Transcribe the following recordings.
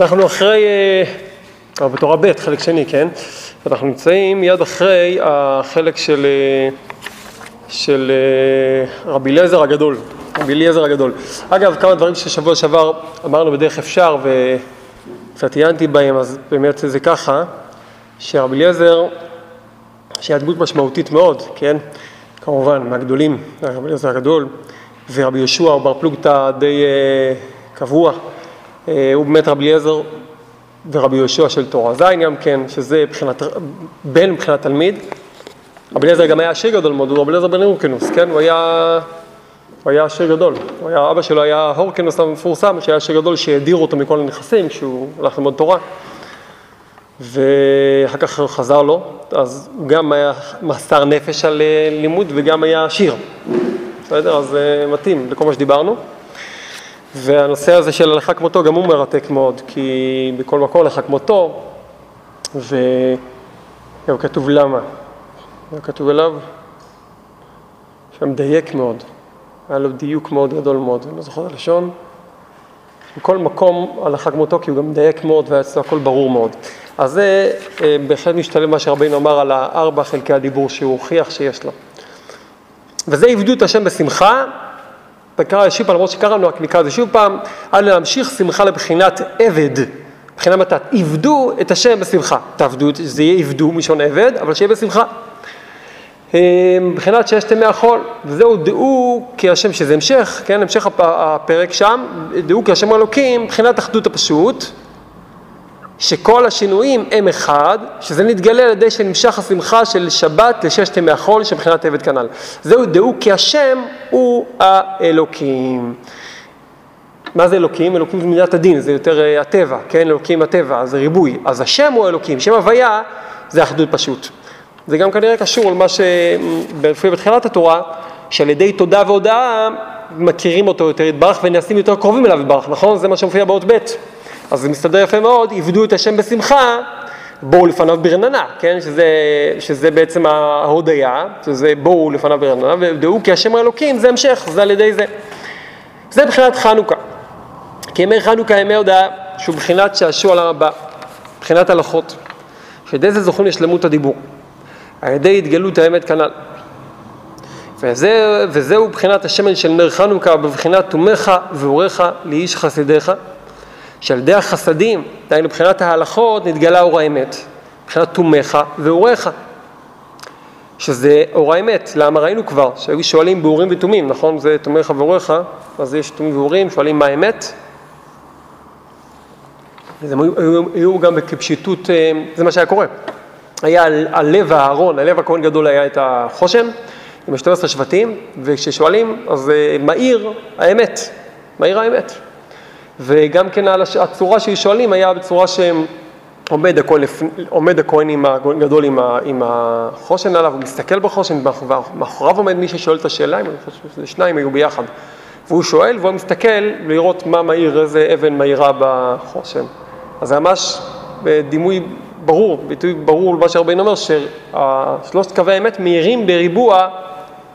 אנחנו אחרי, אה, בתורה ב', חלק שני, כן? אנחנו נמצאים מיד אחרי החלק של, אה, של אה, רבי אליעזר הגדול, רבי אליעזר הגדול. אגב, כמה דברים ששבוע שעבר אמרנו בדרך אפשר וקצת עיינתי בהם, אז באמת זה ככה, שרבי אליעזר, שהיה דמות משמעותית מאוד, כן? כמובן, מהגדולים, רבי אליעזר הגדול, ורבי יהושע בר פלוגתא די קבוע. אה, הוא באמת רבי אליעזר ורבי יהושע של תורה ז' גם כן, שזה מבחינת, בן מבחינת תלמיד. רבי אליעזר גם היה עשיר גדול מאוד, הוא רבי אליעזר בן אורקנוס, כן? הוא היה, הוא היה עשיר גדול. היה, אבא שלו היה הורקנוס המפורסם, שהיה עשיר גדול שהדיר אותו מכל הנכסים כשהוא הלך ללמוד תורה. ואחר כך חזר לו, אז הוא גם היה מסר נפש על אה, לימוד וגם היה עשיר. בסדר? אז אה, מתאים לכל מה שדיברנו. והנושא הזה של הלכה כמותו גם הוא מרתק מאוד, כי בכל מקום הלכה כמותו, וגם כתוב למה. גם כתוב עליו שמדייק מאוד, היה לו דיוק מאוד גדול מאוד, אני לא זוכר את הלשון. בכל מקום הלכה כמותו, כי הוא גם מדייק מאוד והיה אצלו הכל ברור מאוד. אז זה אה, בהחלט משתלם מה שרבינו אמר על הארבע חלקי הדיבור שהוא הוכיח שיש לו. וזה עבדו את השם בשמחה, וקרא שוב פעם, למרות שקראנו, רק נקרא את זה שוב פעם, אל להמשיך שמחה לבחינת עבד, מבחינה מתת. עבדו את השם בשמחה. תעבדו, זה יהיה עבדו מלשון עבד, אבל שיהיה בשמחה. מבחינת ששת ימי החול, וזהו דעו כי השם, שזה המשך, כן, המשך הפרק שם, דעו כי השם אלוקים, מבחינת אחדות הפשוט, שכל השינויים הם אחד, שזה נתגלה על ידי שנמשך השמחה של שבת לששת ימי החול שמבחינת עבד כנ"ל. זהו דעו כי השם הוא האלוקים. מה זה אלוקים? אלוקים זה מידת הדין, זה יותר uh, הטבע, כן? אלוקים הטבע, זה ריבוי. אז השם הוא אלוקים, שם הוויה זה אחדות פשוט. זה גם כנראה קשור למה שמופיע בתחילת התורה, שעל ידי תודה והודאה מכירים אותו יותר יתברך ונעשים יותר קרובים אליו יתברך, נכון? זה מה שמופיע באות ב'. אז זה מסתדר יפה מאוד, עבדו את השם בשמחה, בואו לפניו ברננה, כן? שזה, שזה בעצם ההודיה, שזה בואו לפניו ברננה, ודעו כי השם האלוקים זה המשך, זה על ידי זה. זה מבחינת חנוכה. כי ימי חנוכה ימי הודעה, שהוא מבחינת שעשוע לעם הבא, מבחינת הלכות. שעל זה זוכים לשלמות הדיבור. על ידי התגלות האמת כנ"ל. וזה, וזהו בחינת השמן של נר חנוכה, בבחינת תומך ואורך לאיש חסידיך. שעל ידי החסדים, דהיינו מבחינת ההלכות, נתגלה אור האמת, מבחינת תומך ואוריך, שזה אור האמת. למה ראינו כבר שהיו שואלים באורים ותומים, נכון? זה תומך ואוריך, אז יש תומים ואורים, שואלים מה האמת. אז הם היו, היו גם כפשיטות, אה, זה מה שהיה קורה. היה על, על לב הארון, על לב הכהן גדול היה את החושן, עם 12 שבטים, וכששואלים, אז אה, מאיר האמת, מאיר האמת. וגם כן על הצורה שהיא שואלים היה בצורה שעומד הכהן, עומד הכהן עם הגדול עם, עם החושן עליו, הוא מסתכל בחושן, ומאחוריו עומד מי ששואל את השאלה, אני חושב שזה שניים היו ביחד. והוא שואל והוא מסתכל לראות מה מאיר, איזה אבן מאירה בחושן. אז זה ממש דימוי ברור, ביטוי ברור למה שהרבינו אומר, ששלושת קווי האמת מאירים בריבוע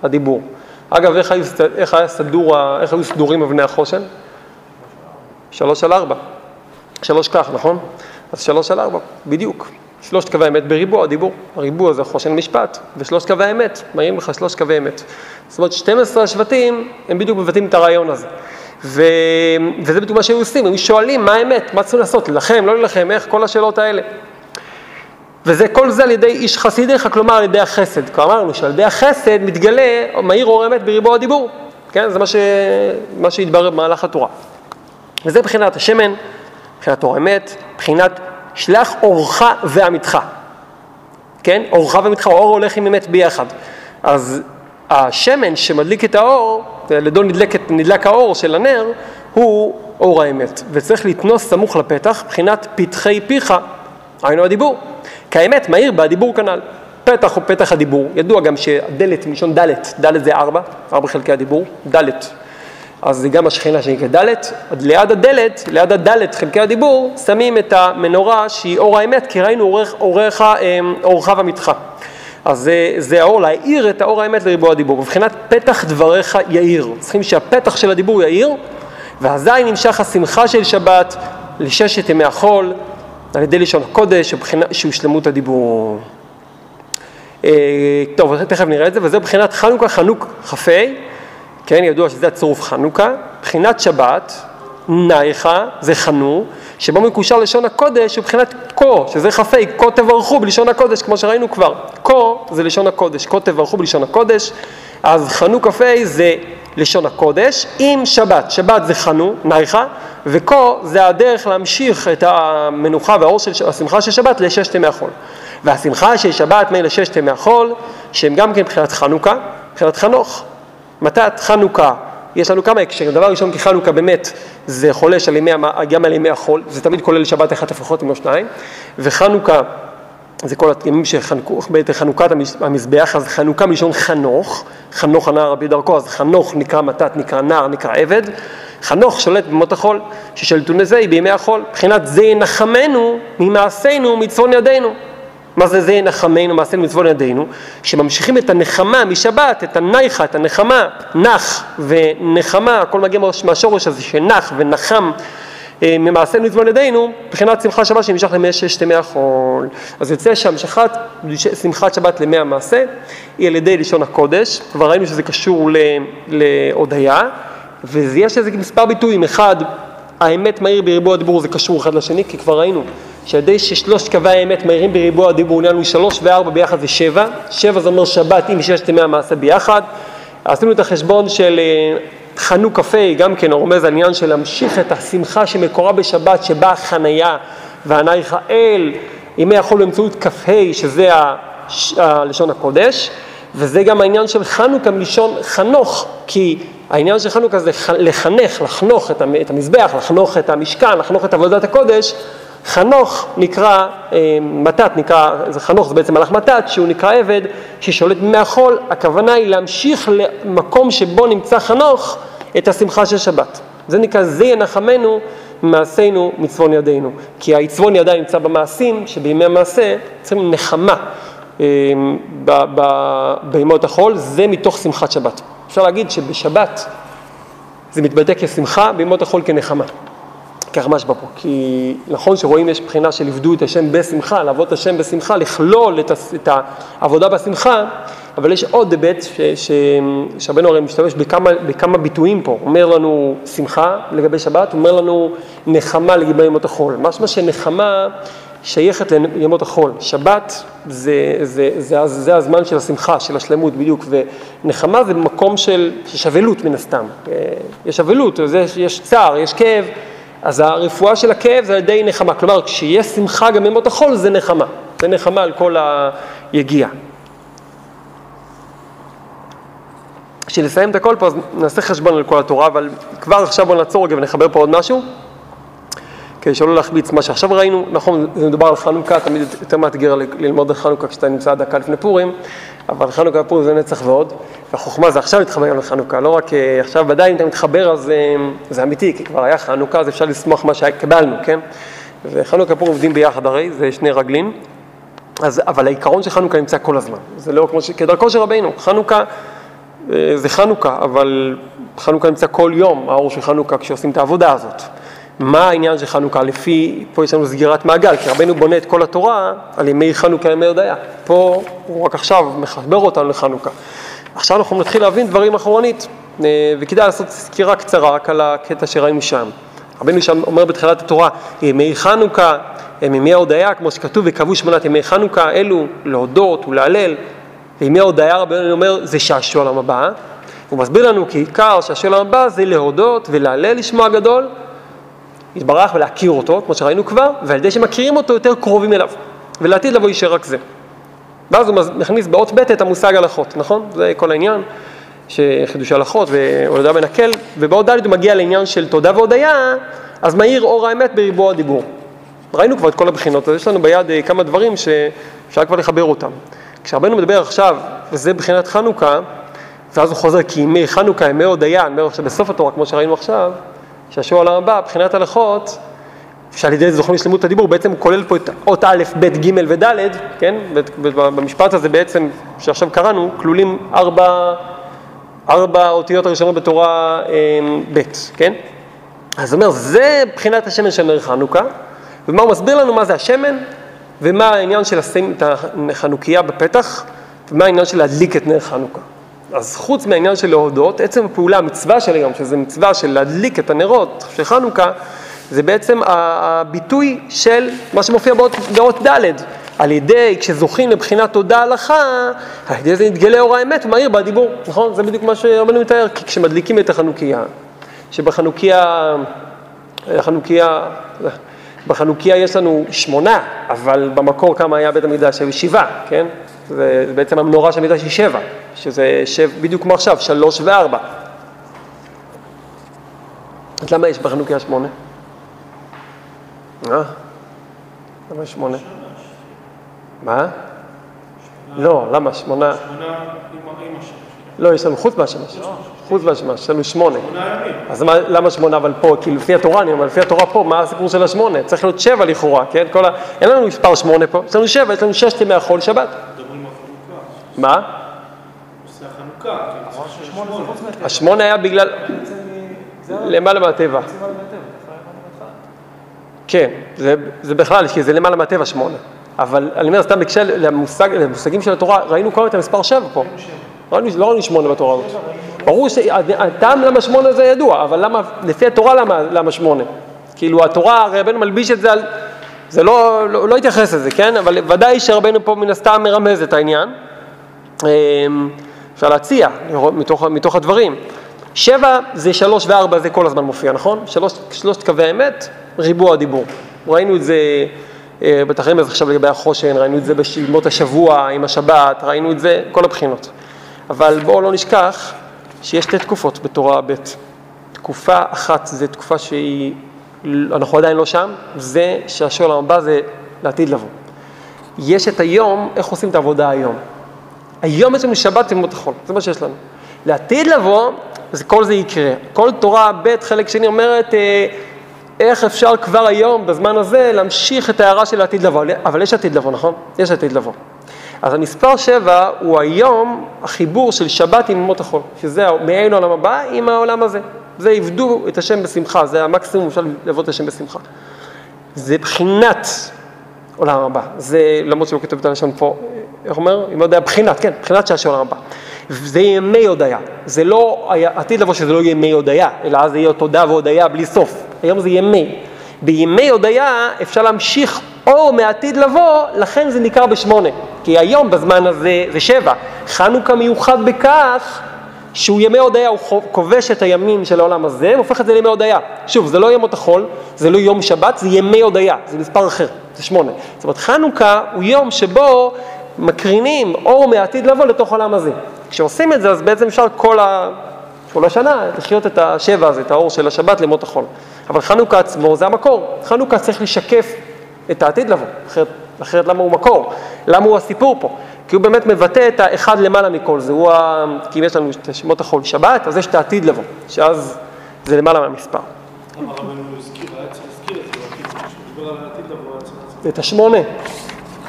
הדיבור. אגב, איך, היו, איך, היה סדור, איך היו סדורים אבני החושן? שלוש על ארבע. שלוש כך, נכון? אז שלוש על ארבע, בדיוק. שלושת קווי האמת בריבוע, הדיבור. הריבוע זה חושן משפט, ושלושת קווי האמת, מראים לך שלושת קווי אמת. זאת אומרת, 12 השבטים, הם בדיוק מבטאים את הרעיון הזה. ו... וזה בדיוק מה שהיו עושים, הם שואלים מה האמת, מה צריכים לעשות, להילחם, לא להילחם, איך, כל השאלות האלה. וזה, כל זה על ידי איש חסידיך, כלומר על ידי החסד. כבר אמרנו שעל ידי החסד מתגלה, מאיר אור האמת בריבוע הדיבור. כן, זה מה, ש... מה שהתברר במהלך התורה. וזה מבחינת השמן, מבחינת אור האמת, מבחינת שלח אורך ועמיתך. כן? אורך ועמיתך, האור הולך עם אמת ביחד. אז השמן שמדליק את האור, לידו נדלק, נדלק האור של הנר, הוא אור האמת. וצריך לתנוס סמוך לפתח, מבחינת פתחי פיך, היינו הדיבור. כי האמת מהיר בדיבור כנ"ל. פתח הוא פתח הדיבור, ידוע גם שהדלת מלשון דלת, דלת זה ארבע, ארבע חלקי הדיבור, דלת אז זה גם השכינה שנקראת ד', ליד הדלת, ליד הדלת חלקי הדיבור, שמים את המנורה שהיא אור האמת, כי ראינו אורך, אורך, אמ, ומיתך. אז זה, זה האור, להאיר את האור האמת לריבוע הדיבור. מבחינת פתח דבריך יאיר. צריכים שהפתח של הדיבור יאיר, ואזי נמשך השמחה של שבת לששת ימי החול על ידי לשון הקודש, שהוא שלמות הדיבור. אה, טוב, תכף נראה את זה, וזה מבחינת חנוכה, חנוק כ"ה, כן, ידוע שזה הצירוף חנוכה, מבחינת שבת, נייחה, זה חנו, שבו מקושר לשון הקודש הוא מבחינת כה, שזה כ"ה, כה תברכו בלשון הקודש, כמו שראינו כבר. כה זה לשון הקודש, כה תברכו בלשון הקודש, אז חנו כ"ה זה לשון הקודש, עם שבת, שבת זה חנו, נייחה, וכה זה הדרך להמשיך את המנוחה והאור של השמחה של שבת לששת ימי החול. והשמחה של שבת מילא ששת ימי החול, שהם גם כן מבחינת חנוכה, מבחינת חנוך. מתת חנוכה, יש לנו כמה הקשרים. דבר ראשון, כי חנוכה באמת זה חולש על ימי, גם על ימי החול, זה תמיד כולל שבת אחת לפחות אם לא שניים, וחנוכה זה כל הימים שחנכו, בעת חנוכת המזבח, אז חנוכה מלשון חנוך, חנוך הנער רבי דרכו, אז חנוך נקרא מתת, נקרא נער, נקרא עבד, חנוך שולט במות החול, ששלטו נזה היא בימי החול, מבחינת זה ינחמנו ממעשינו מצפון ידינו. מה זה זה ינחמנו מעשינו מצפון ידינו? שממשיכים את הנחמה משבת, את הנייחה, את הנחמה, נח ונחמה, הכל מגיע מהשורש הזה שנח ונחם אה, ממעשינו מצוון ידינו, מבחינת שמחת שבת שנמשך למי ששת ימי החול. אז יוצא שהמשכת שמחת שבת למי המעשה היא על ידי לשון הקודש, כבר ראינו שזה קשור להודיה, ויש לזה מספר ביטויים, אחד, האמת מהיר בריבוע הדיבור זה קשור אחד לשני, כי כבר ראינו שעל ידי ששלושת קווי האמת מהירים בריבוע הדיבור, נהיה שלוש וארבע ביחד זה שבע, שבע זה אומר שבת עם ששת ימי המעשה ביחד, עשינו את החשבון של אה, חנוך כ"ה גם כן רומז על עניין של להמשיך את השמחה שמקורה בשבת שבה החנייה והנייך אל ימי החול באמצעות כ"ה שזה הלשון הקודש. וזה גם העניין של חנוכה מלשון חנוך כי העניין של חנוכה זה לחנך, לחנוך את המזבח, לחנוך את המשכן, לחנוך את עבודת הקודש חנוך נקרא אה, מתת, נקרא, זה חנוך זה בעצם מלאך מתת, שהוא נקרא עבד, ששולט מהחול, הכוונה היא להמשיך למקום שבו נמצא חנוך את השמחה של שבת. זה נקרא זה ינחמנו מעשינו מצפון ידינו. כי העצבון ידיים נמצא במעשים, שבימי המעשה צריכים נחמה אה, בימות החול, זה מתוך שמחת שבת. אפשר להגיד שבשבת זה מתבטא כשמחה, בימות החול כנחמה. ככה משמע פה, כי נכון שרואים יש בחינה של עבדו את השם בשמחה, לעבוד את השם בשמחה, לכלול את, את העבודה בשמחה, אבל יש עוד היבט שרבנו הרי משתמש בכמה, בכמה ביטויים פה, אומר לנו שמחה לגבי שבת, אומר לנו נחמה לגבי ימות החול, משמע שנחמה שייכת לימות החול, שבת זה, זה, זה, זה, זה הזמן של השמחה, של השלמות בדיוק, ונחמה זה מקום של, של אבלות מן הסתם, יש אבלות, יש צער, יש כאב, אז הרפואה של הכאב זה על ידי נחמה. כלומר, כשיש שמחה גם בימות החול זה נחמה. זה נחמה על כל היגיעה. כשנסיים את הכל פה, אז נעשה חשבון על כל התורה, אבל כבר עכשיו בואו נעצור רגע ונחבר פה עוד משהו, כדי שלא להחביץ מה שעכשיו ראינו. נכון, זה מדובר על חנוכה, תמיד יותר מאתגר ללמוד על חנוכה כשאתה נמצא דקה לפני פורים, אבל חנוכה ופורים זה נצח ועוד. והחוכמה זה עכשיו להתחבר גם לחנוכה, לא רק אה, עכשיו ודאי אם אתה מתחבר אז אה, זה אמיתי, כי כבר היה חנוכה אז אפשר לשמוח מה שקיבלנו, כן? וחנוכה פה עובדים ביחד הרי, זה שני רגלים, אז, אבל העיקרון של חנוכה נמצא כל הזמן, זה לא כמו ש... כדרכו של רבינו, חנוכה אה, זה חנוכה, אבל חנוכה נמצא כל יום, האור של חנוכה כשעושים את העבודה הזאת. מה העניין של חנוכה? לפי, פה יש לנו סגירת מעגל, כי רבנו בונה את כל התורה על ימי חנוכה, ימי הודיה. פה הוא רק עכשיו מחבר אותנו לחנוכה. עכשיו אנחנו נתחיל להבין דברים אחרונית, אה, וכדאי לעשות סקירה קצרה רק על הקטע שראינו שם. רבנו שם אומר בתחילת התורה, ימי חנוכה הם ימי ההודיה, כמו שכתוב, וקבעו שמונת ימי חנוכה, אלו להודות ולהלל. וימי ההודיה רבנו אומר, זה שעשוע עולם הבא. הוא מסביר לנו כי עיקר שעשוע עולם הבא זה להודות ולהלל לשמו הגדול, יתברך ולהכיר אותו, כמו שראינו כבר, ועל ידי שמכירים אותו יותר קרובים אליו. ולעתיד לבוא יישאר רק זה. ואז הוא מכניס באות ב' את המושג הלכות, נכון? זה כל העניין, שחידוש הלכות והולדה מנקל, ובאות ד' הוא מגיע לעניין של תודה והודיה, אז מאיר אור האמת בריבוע הדיבור. ראינו כבר את כל הבחינות, אז יש לנו ביד אה, כמה דברים שאפשר כבר לחבר אותם. כשרבנו מדבר עכשיו, וזה בחינת חנוכה, ואז הוא חוזר כי ימי חנוכה, ימי הודיה, אני אומר עכשיו בסוף התורה, כמו שראינו עכשיו, שהשבוע העולם הבא, בחינת הלכות, שעל ידי זה זוכים לשלמות הדיבור, בעצם הוא כולל פה את אות א', ב', ג' וד', כן? במשפט הזה בעצם, שעכשיו קראנו, כלולים ארבע, ארבע אותיות הראשונות בתורה אמ, ב', כן? אז הוא אומר, זה בחינת השמן של נר חנוכה, ומה הוא מסביר לנו מה זה השמן, ומה העניין של לשים את החנוכיה בפתח, ומה העניין של להדליק את נר חנוכה. אז חוץ מהעניין של להודות, עצם הפעולה, המצווה של היום, שזה מצווה של להדליק את הנרות של חנוכה, זה בעצם הביטוי של מה שמופיע באות, באות ד', על ידי, כשזוכים לבחינת תודה הלכה, על ידי זה נתגלה אור האמת מהיר בדיבור, נכון? זה בדיוק מה שרבנו מתאר, כי כשמדליקים את החנוכיה, שבחנוכיה, חנוכיה, בחנוכיה יש לנו שמונה, אבל במקור כמה היה בית המקדש? היו שבעה, כן? זה, זה בעצם המנורה של המקדש היא שבע, שזה שב, בדיוק כמו עכשיו, שלוש וארבע. אז למה יש בחנוכיה שמונה? אה? למה שמונה? מה? לא, למה? שמונה... לא, יש לנו חוץ מהשמש. חוץ מהשמש, יש לנו שמונה. אז למה שמונה אבל פה? כי לפי התורה, אני אומר, לפי התורה פה, מה הסיפור של השמונה? צריך להיות שבע לכאורה, כן? אין לנו מספר שמונה פה, יש לנו שבע, יש לנו ששת ימי החול שבת. מה? השמונה היה בגלל... למעלה מהטבע. כן, זה בכלל, כי זה למעלה מהטבע שמונה. אבל אני אומר, סתם בקשר למושגים של התורה, ראינו כבר את המספר שבע פה. לא ראינו שמונה בתורה הזאת. ברור שהטעם למה שמונה זה ידוע, אבל למה, לפי התורה למה, למה שמונה? כאילו התורה, הרי רבנו מלביש את זה על, זה לא, לא, לא התייחס לזה, כן? אבל ודאי שרבנו פה מן הסתם מרמז את העניין. אמ, אפשר להציע מתוך, מתוך הדברים. שבע זה שלוש וארבע, זה כל הזמן מופיע, נכון? שלוש, שלושת קווי האמת, ריבוע הדיבור. ראינו את זה אה, בטח רמז עכשיו לגבי החושן, ראינו את זה בשלמות השבוע עם השבת, ראינו את זה, כל הבחינות. אבל בואו לא נשכח שיש שתי תקופות בתורה ב'. תקופה אחת זה תקופה שהיא, אנחנו עדיין לא שם, זה שהשואל הבא זה לעתיד לבוא. יש את היום, איך עושים את העבודה היום. היום יש לנו שבת ימות החול, זה מה שיש לנו. לעתיד לבוא, אז כל זה יקרה. כל תורה ב' חלק שני אומרת, אה, איך אפשר כבר היום, בזמן הזה, להמשיך את ההערה של העתיד לבוא. אבל יש עתיד לבוא, נכון? יש עתיד לבוא. אז המספר 7 הוא היום החיבור של שבת עם ימות החול, שזה מעין העולם הבא עם העולם הזה. זה עבדו את השם בשמחה, זה המקסימום אפשר לעבוד את השם בשמחה. זה בחינת עולם הבא. זה, למרות שלא כתוב את הלשון פה, איך אומר? לא יודע, בחינת, כן, בחינת של עולם הבא. זה ימי הודיה. זה לא עתיד לבוא שזה לא ימי הודיה, אלא אז זה יהיה תודה והודיה בלי סוף. היום זה ימי. בימי הודיה אפשר להמשיך אור מעתיד לבוא, לכן זה ניכר בשמונה. כי היום בזמן הזה זה שבע. חנוכה מיוחד בכך שהוא ימי הודיה, הוא כובש את הימים של העולם הזה, והופך את זה לימי הודיה. שוב, זה לא ימות החול, זה לא יום שבת, זה ימי הודיה, זה מספר אחר, זה שמונה. זאת אומרת, חנוכה הוא יום שבו מקרינים אור מעתיד לבוא לתוך העולם הזה. כשעושים את זה, אז בעצם אפשר כל, ה... כל השנה לחיות את השבע הזה, את האור של השבת למות החול. אבל חנוכה עצמו זה המקור. חנוכה צריך לשקף את העתיד לבוא, אחרת, אחרת למה הוא מקור? למה הוא הסיפור פה? כי הוא באמת מבטא את האחד למעלה מכל זה, הוא ה... כי אם יש לנו את שמות החול שבת, אז יש את העתיד לבוא, שאז זה למעלה מהמספר. למה הרבנו הזכיר, היה צריך להזכיר את זה, כשהוא דיבר על העתיד לבוא, היה צריך להזכיר את השמונה.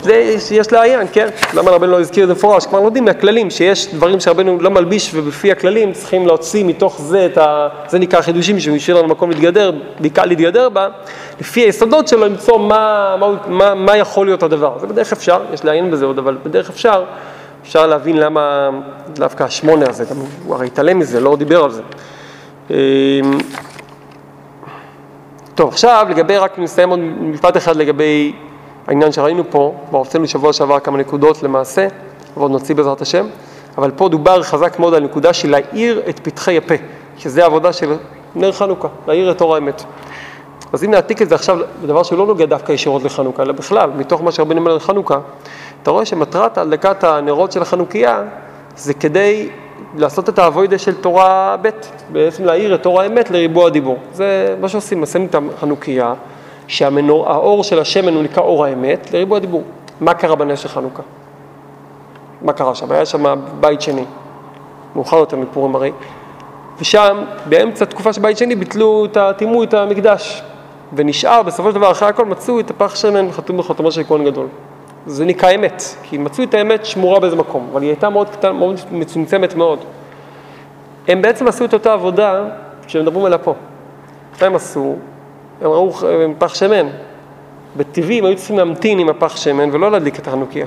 זה יש לעיין, כן? למה רבנו לא הזכיר את זה מפורש? כבר לומדים מהכללים, שיש דברים שרבנו לא מלביש ובפי הכללים צריכים להוציא מתוך זה את ה... זה נקרא חידושים שמשאיר לנו מקום להתגדר, בעיקר להתגדר בה, לפי היסודות שלו למצוא מה, מה, מה, מה יכול להיות הדבר. זה בדרך אפשר, יש לעיין בזה עוד, אבל בדרך אפשר, אפשר להבין למה דווקא השמונה הזה, גם הוא הרי התעלם מזה, לא דיבר על זה. אמ, טוב, עכשיו לגבי, רק נסיים עוד משפט אחד לגבי העניין שראינו פה, כבר הוצאנו שבוע שעבר כמה נקודות למעשה, ועוד נוציא בעזרת השם, אבל פה דובר חזק מאוד על נקודה של להאיר את פתחי הפה, שזה העבודה של נר חנוכה, להאיר את אור האמת. אז אם נעתיק את זה עכשיו לדבר שלא נוגע דווקא ישירות לחנוכה, אלא בכלל, מתוך מה שרבנים אומר לחנוכה, אתה רואה שמטרת הדלקת הנרות של החנוכיה זה כדי לעשות את האבוידה של תורה ב', בעצם להאיר את אור האמת לריבוע הדיבור. זה מה שעושים, עושים את החנוכיה, שהאור של השמן הוא נקרא אור האמת, לריבוע הדיבור. מה קרה בנס של חנוכה? מה קרה שם? היה שם בית שני, מאוחר יותר מפורים הרי, ושם, באמצע תקופה של בית שני, ביטלו, טימאו את המקדש, ונשאר, בסופו של דבר, אחרי הכל, מצאו את הפח שמן חתום בחותמו של כהן גדול. זה נקרא אמת, כי מצאו את האמת שמורה באיזה מקום, אבל היא הייתה מאוד קטנה, מאוד מצומצמת מאוד. הם בעצם עשו את אותה עבודה שמדברים עליה פה. מה הם עשו? הם ראו פח שמן. בטבעי הם היו צריכים להמתין עם הפח שמן ולא להדליק את החנוכיה.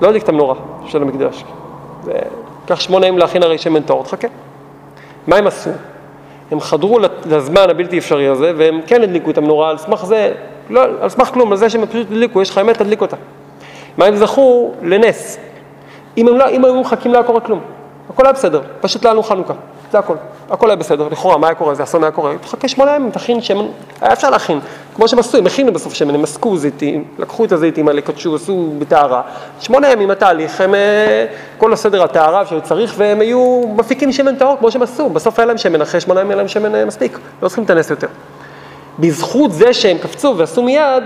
לא להדליק את המנורה של המקדש. לקח שמונה ימים להכין הרי שמן טהור, תחכה. מה הם עשו? הם חדרו לזמן הבלתי אפשרי הזה, והם כן הדליקו את המנורה על סמך זה, לא על סמך כלום, על זה שהם פשוט הדליקו, יש לך אמת, תדליק אותה. מה הם זכו? לנס. אם הם, לא, אם היו מחכים לא היה קורה כלום. הכל היה בסדר, פשוט לא היה לנו חנוכה, זה הכל. הכל היה בסדר, לכאורה, מה היה קורה? זה אסון היה קורה. תחכה שמונה ימים, תכין שמן, היה אפשר להכין. כמו שהם עשו, הם הכינו בסוף שמן, הם עסקו זיתים, לקחו את הזיתים האלה, קדשו, עשו בטהרה. שמונה ימים התהליך, הם, אה, כל הסדר הטהרה שצריך, והם היו מפיקים שמן טהור כמו שהם עשו. בסוף היה להם שמן, אחרי שמונה ימים היה להם שמן אה, מספיק, לא צריכים את הנס יותר. בזכות זה שהם קפצו ועשו מיד,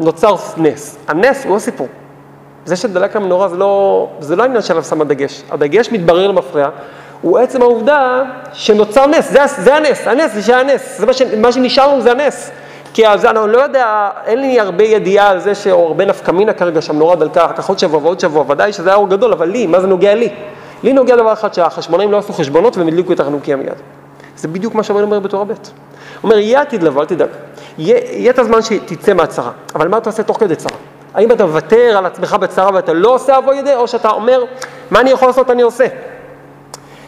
נוצר נס. הנס הוא הסיפור. זה שדלק המנורה זה לא, זה לא העניין שעליו שמה דגש. הדגש מתברר למפרע, הוא עצם העובדה שנוצר נס, זה, זה הנס, הנס זה שהיה נס, זה מה, ש, מה שנשאר לנו זה הנס. כי אז אני לא יודע, אין לי הרבה ידיעה על זה, או הרבה נפקא מינה כרגע שהמנורה דלקה אחר כך עוד שבוע ועוד שבוע, ודאי שזה היה אור גדול, אבל לי, מה זה נוגע לי? לי נוגע דבר אחד שהחשמונאים לא עשו חשבונות והם הדליקו את החנוכיה מיד. זה בדיוק מה שהרבן אומר בתורה ב'. הוא אומר, יהיה עתיד לבוא, אל תדאג. יהיה, יהיה את הזמן שתצא מהצרה, אבל מה אתה עושה תוך כדי צרה? האם אתה מוותר על עצמך בצרה ואתה לא עושה אבוי ידי, או שאתה אומר, מה אני יכול לעשות, אני עושה.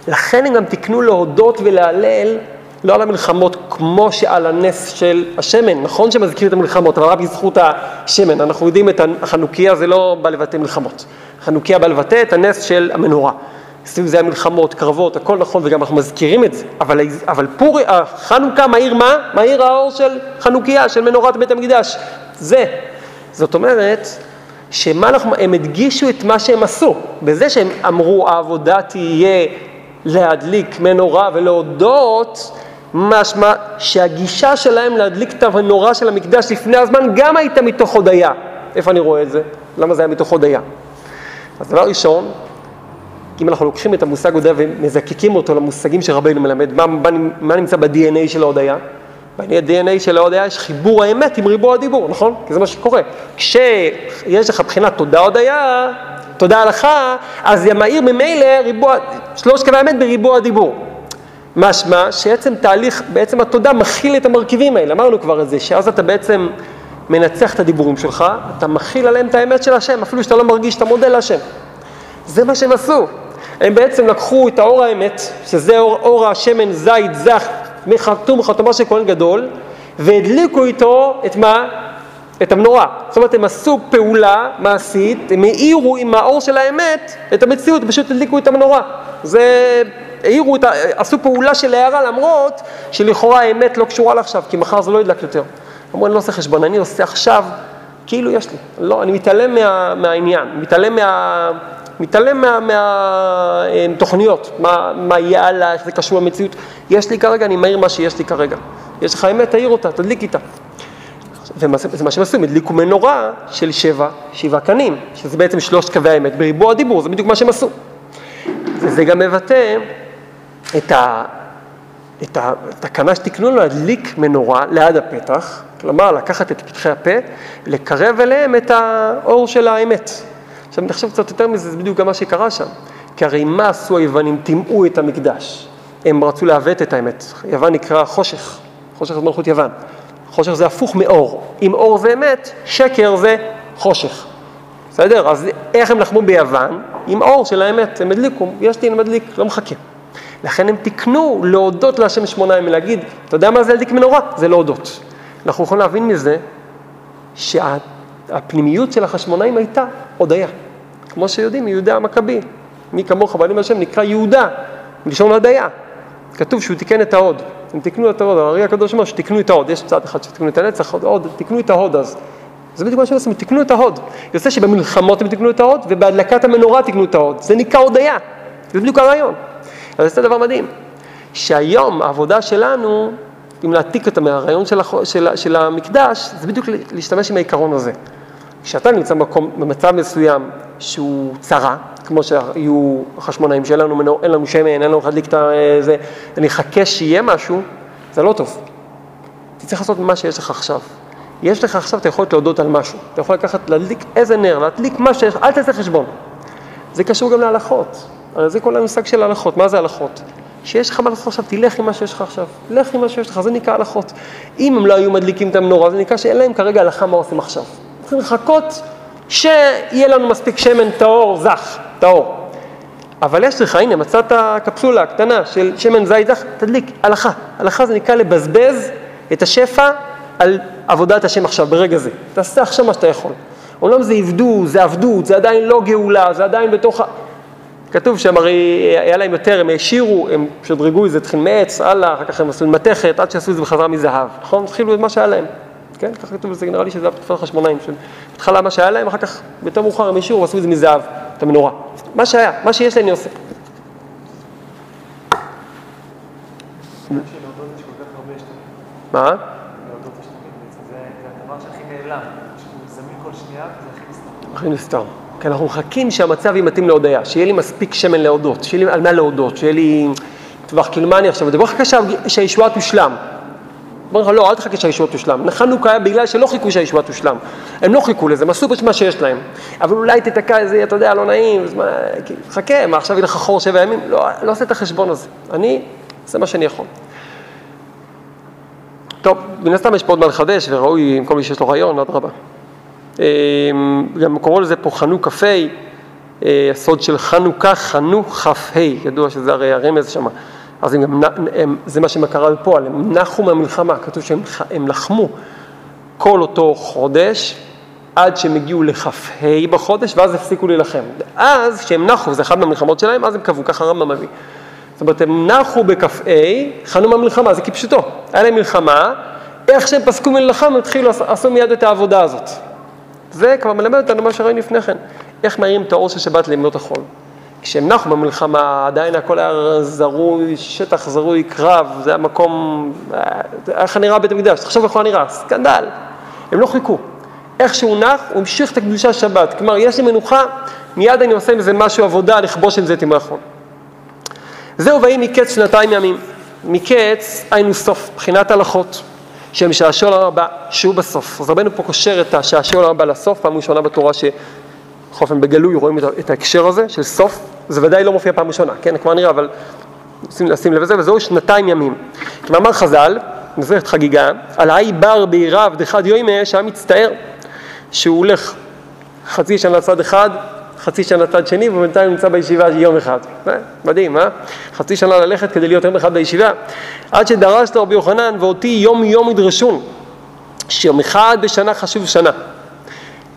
לכן הם גם תיקנו להודות ולהלל, לא על המלחמות כמו שעל הנס של השמן. נכון שמזכיר את המלחמות, אבל רק בזכות השמן. אנחנו יודעים את החנוכיה, זה לא בא לבטא מלחמות. חנוכיה בא לבטא את הנס של המנורה. סביב זה המלחמות, קרבות, הכל נכון, וגם אנחנו מזכירים את זה. אבל, אבל פורי, חנוכה מאיר מה? מאיר האור של חנוכיה, של מנורת בית המקדש. זה. זאת אומרת, שמה אנחנו, הם הדגישו את מה שהם עשו, בזה שהם אמרו העבודה תהיה להדליק מנורה ולהודות, משמע שהגישה שלהם להדליק את המנורה של המקדש לפני הזמן גם הייתה מתוך הודיה. איפה אני רואה את זה? למה זה היה מתוך הודיה? אז דבר ראשון, אם אנחנו לוקחים את המושג הודיה ומזקקים אותו למושגים שרבנו מלמד, מה, מה, מה נמצא ב-DNA של ההודיה? ב-DNA של ההודיה יש חיבור האמת עם ריבוע הדיבור, נכון? כי זה מה שקורה. כשיש לך בחינת תודה הודיה, תודה הלכה, אז זה מהיר ממילא ריבוע, שלוש קווי האמת בריבוע הדיבור. משמע שעצם תהליך, בעצם התודה מכיל את המרכיבים האלה, אמרנו כבר את זה, שאז אתה בעצם מנצח את הדיבורים שלך, אתה מכיל עליהם את האמת של השם, אפילו שאתה לא מרגיש שאתה מודה להשם. זה מה שהם עשו. הם בעצם לקחו את האור האמת, שזה אור, אור השמן זית זך, מחתום חתומה של כהן גדול, והדליקו איתו את מה? את המנורה. זאת אומרת, הם עשו פעולה מעשית, הם האירו עם האור של האמת את המציאות, פשוט הדליקו את המנורה. זה, העירו את ה... עשו פעולה של הערה למרות שלכאורה האמת לא קשורה לעכשיו, כי מחר זה לא ידלק יותר. אמרו, אני לא עושה חשבון, אני עושה עכשיו, כאילו יש לי. לא, אני מתעלם מה, מהעניין, מתעלם מה... מתעלם מהתוכניות, מה, מה, מה יהיה הלאה, איך זה קשור למציאות. יש לי כרגע, אני מעיר מה שיש לי כרגע. יש לך אמת, תעיר אותה, תדליק איתה. וזה מה שהם עשו, הם הדליקו מנורה של שבע, שבעה קנים, שזה בעצם שלושת קווי האמת בריבוע הדיבור, זה בדיוק מה שהם עשו. וזה גם מבטא את, ה, את התקנה שתקנו לו להדליק מנורה ליד הפתח, כלומר לקחת את פתחי הפה, לקרב אליהם את האור של האמת. עכשיו אני חושב קצת יותר מזה, זה בדיוק גם מה שקרה שם. כי הרי מה עשו היוונים? טימאו את המקדש. הם רצו לעוות את האמת. יוון נקרא חושך, חושך זה מלכות יוון. חושך זה הפוך מאור. אם אור זה אמת, שקר זה חושך. בסדר? אז איך הם לחמו ביוון? עם אור של האמת. הם הדליקו, יש אני מדליק, לא מחכה. לכן הם תיקנו להודות להשם שמונה ימים, להגיד, אתה יודע מה זה להדליק מנורה? זה להודות. אנחנו יכולים להבין מזה שהפנימיות של החשמונאים הייתה הודיה. כמו שיודעים, יהודה המכבי. מי כמוך בעלים השם נקרא יהודה, מלשון הודיה. כתוב שהוא תיקן את ההוד. הם תיקנו את ההוד, הארי הקדוש אומר שתיקנו את ההוד. יש צד אחד שתיקנו את הנצח, עוד, תיקנו את ההוד אז. זה בדיוק מה שהם עושים, תיקנו את ההוד. יוצא שבמלחמות הם תיקנו את ההוד, ובהדלקת המנורה תיקנו את ההוד. זה נקרא הודיה. זה בדיוק הרעיון. אז זה דבר מדהים. שהיום העבודה שלנו, אם להעתיק אותה מהרעיון של, הח... של, של המקדש, זה בדיוק להשתמש עם העיקרון הזה. כשאתה נמצא במקום, במצב מסוים שהוא צרה, כמו שהיו החשמונאים שאין לנו, אין לנו שמן, אין לנו להדליק את זה, אני אחכה שיהיה משהו, זה לא טוב. אתה צריך לעשות מה שיש לך עכשיו. יש לך עכשיו, אתה יכול להודות על משהו. אתה יכול לקחת, להדליק איזה נר, להדליק מה שיש, אל תעשה חשבון. זה קשור גם להלכות. הרי זה כל המושג של הלכות. מה זה הלכות? שיש לך מה לעשות עכשיו, תלך עם מה שיש לך עכשיו. לך עם מה שיש לך, זה נקרא הלכות. אם הם לא היו מדליקים את המנורה, זה נקרא שאין להם כרגע הלכה מה עושים עכשיו. צריכים לחכות שיהיה לנו מספיק שמן טהור, זך, טהור. אבל יש לך, הנה, מצאת קפסולה קטנה של שמן זית זך, תדליק, הלכה. הלכה זה נקרא לבזבז את השפע על עבודת השם עכשיו, ברגע זה. תעשה עכשיו מה שאתה יכול. אומנם זה עבדות, זה עבדות, זה עדיין לא גאולה, זה עדיין בתוך ה... כתוב שהם הרי, היה להם יותר, הם העשירו, הם שדרגו את זה, התחיל מעץ, הלאה, אחר כך הם עשו מתכת, עד שעשו את זה בחזרה מזהב, נכון? התחילו את מה שהיה להם, כן? ככה כתוב בזה, נראה לי שזה היה בתקופת החשמונאים, בהתחלה מה שהיה להם, אחר כך, יותר מאוחר הם העשירו, עשו את זה מזהב, את המנורה. מה שהיה, מה שיש להם אני עושה. מה? הדבר הכי נסתר. הכי. כי אנחנו מחכים שהמצב יהיה מתאים להודיה, שיהיה לי מספיק שמן להודות, שיהיה לי על מה להודות, שיהיה לי טווח, כאילו מה אני עכשיו, אני חכה שה- שהישועה תושלם. אומר לך, לא, אל תחכה שהישועה תושלם. חנוכה היה בגלל שלא חיכו שהישועה תושלם. הם לא חיכו לזה, הם עשו פשוט מה שיש להם. אבל אולי תתקע איזה, אתה יודע, לא נעים, אז מה, חכה, מה עכשיו יהיה לך חור שבע ימים? לא, לא עושה את החשבון הזה. אני, זה מה שאני יכול. טוב, מן הסתם יש פה עוד מה לחדש, וראוי עם כל מי שיש לו רעיון, אדרבה. אה, גם קורא לזה פה חנוך כ"ה, אה, הסוד של חנוכה, חנוך כ"ה, ידוע שזה הרי הרמז שם. אז הם, הם, זה מה שקרה בפועל, הם נחו מהמלחמה, כתוב שהם הם לחמו כל אותו חודש עד שהם הגיעו לכ"ה בחודש ואז הפסיקו להילחם. אז כשהם נחו, זה אחת מהמלחמות שלהם, אז הם קבעו, ככה הרמב"ם מביא. זאת אומרת, הם נחו בכ"ה, חנו מהמלחמה, זה כפשוטו. היה להם מלחמה, איך שהם פסקו מלחמה, הם התחילו, עשו מיד את העבודה הזאת. זה כבר מלמד אותנו מה שראינו לפני כן, איך מאירים את האור של שבת לימות החול. כשהם נחו במלחמה, עדיין הכל היה זרוי, שטח זרוי קרב, זה היה מקום, איך נראה בית המקדש, תחשוב איך הוא נראה, סקנדל. הם לא חיכו. איך שהוא נח, הוא המשיך את הקדושה שבת. כלומר, יש לי מנוחה, מיד אני עושה עם זה משהו עבודה, לכבוש עם זה את ימי החול. זהו ויהי מקץ שנתיים ימים. מקץ היינו סוף, בחינת הלכות, שהם שעשוע הבא, שהוא בסוף. אז רבנו פה קושר את השעשוע הבא לסוף, פעם ראשונה בתורה שבכל אופן בגלוי רואים את, ההקשר הזה של סוף, זה ודאי לא מופיע פעם ראשונה, כן, כבר נראה, אבל שים, לשים לב לזה, וזהו שנתיים ימים. כמאמר חז"ל, במסכת חגיגה, על האי בר בעירה עבדך דיומא, שהיה מצטער שהוא הולך חצי שנה לצד אחד, חצי שנה לצד שני, ובינתיים נמצא בישיבה יום אחד. אה, מדהים, אה? חצי שנה ללכת כדי להיות יום אחד בישיבה. עד שדרש לו רבי יוחנן, ואותי יום יום ידרשון, שיום אחד בשנה חשוב שנה.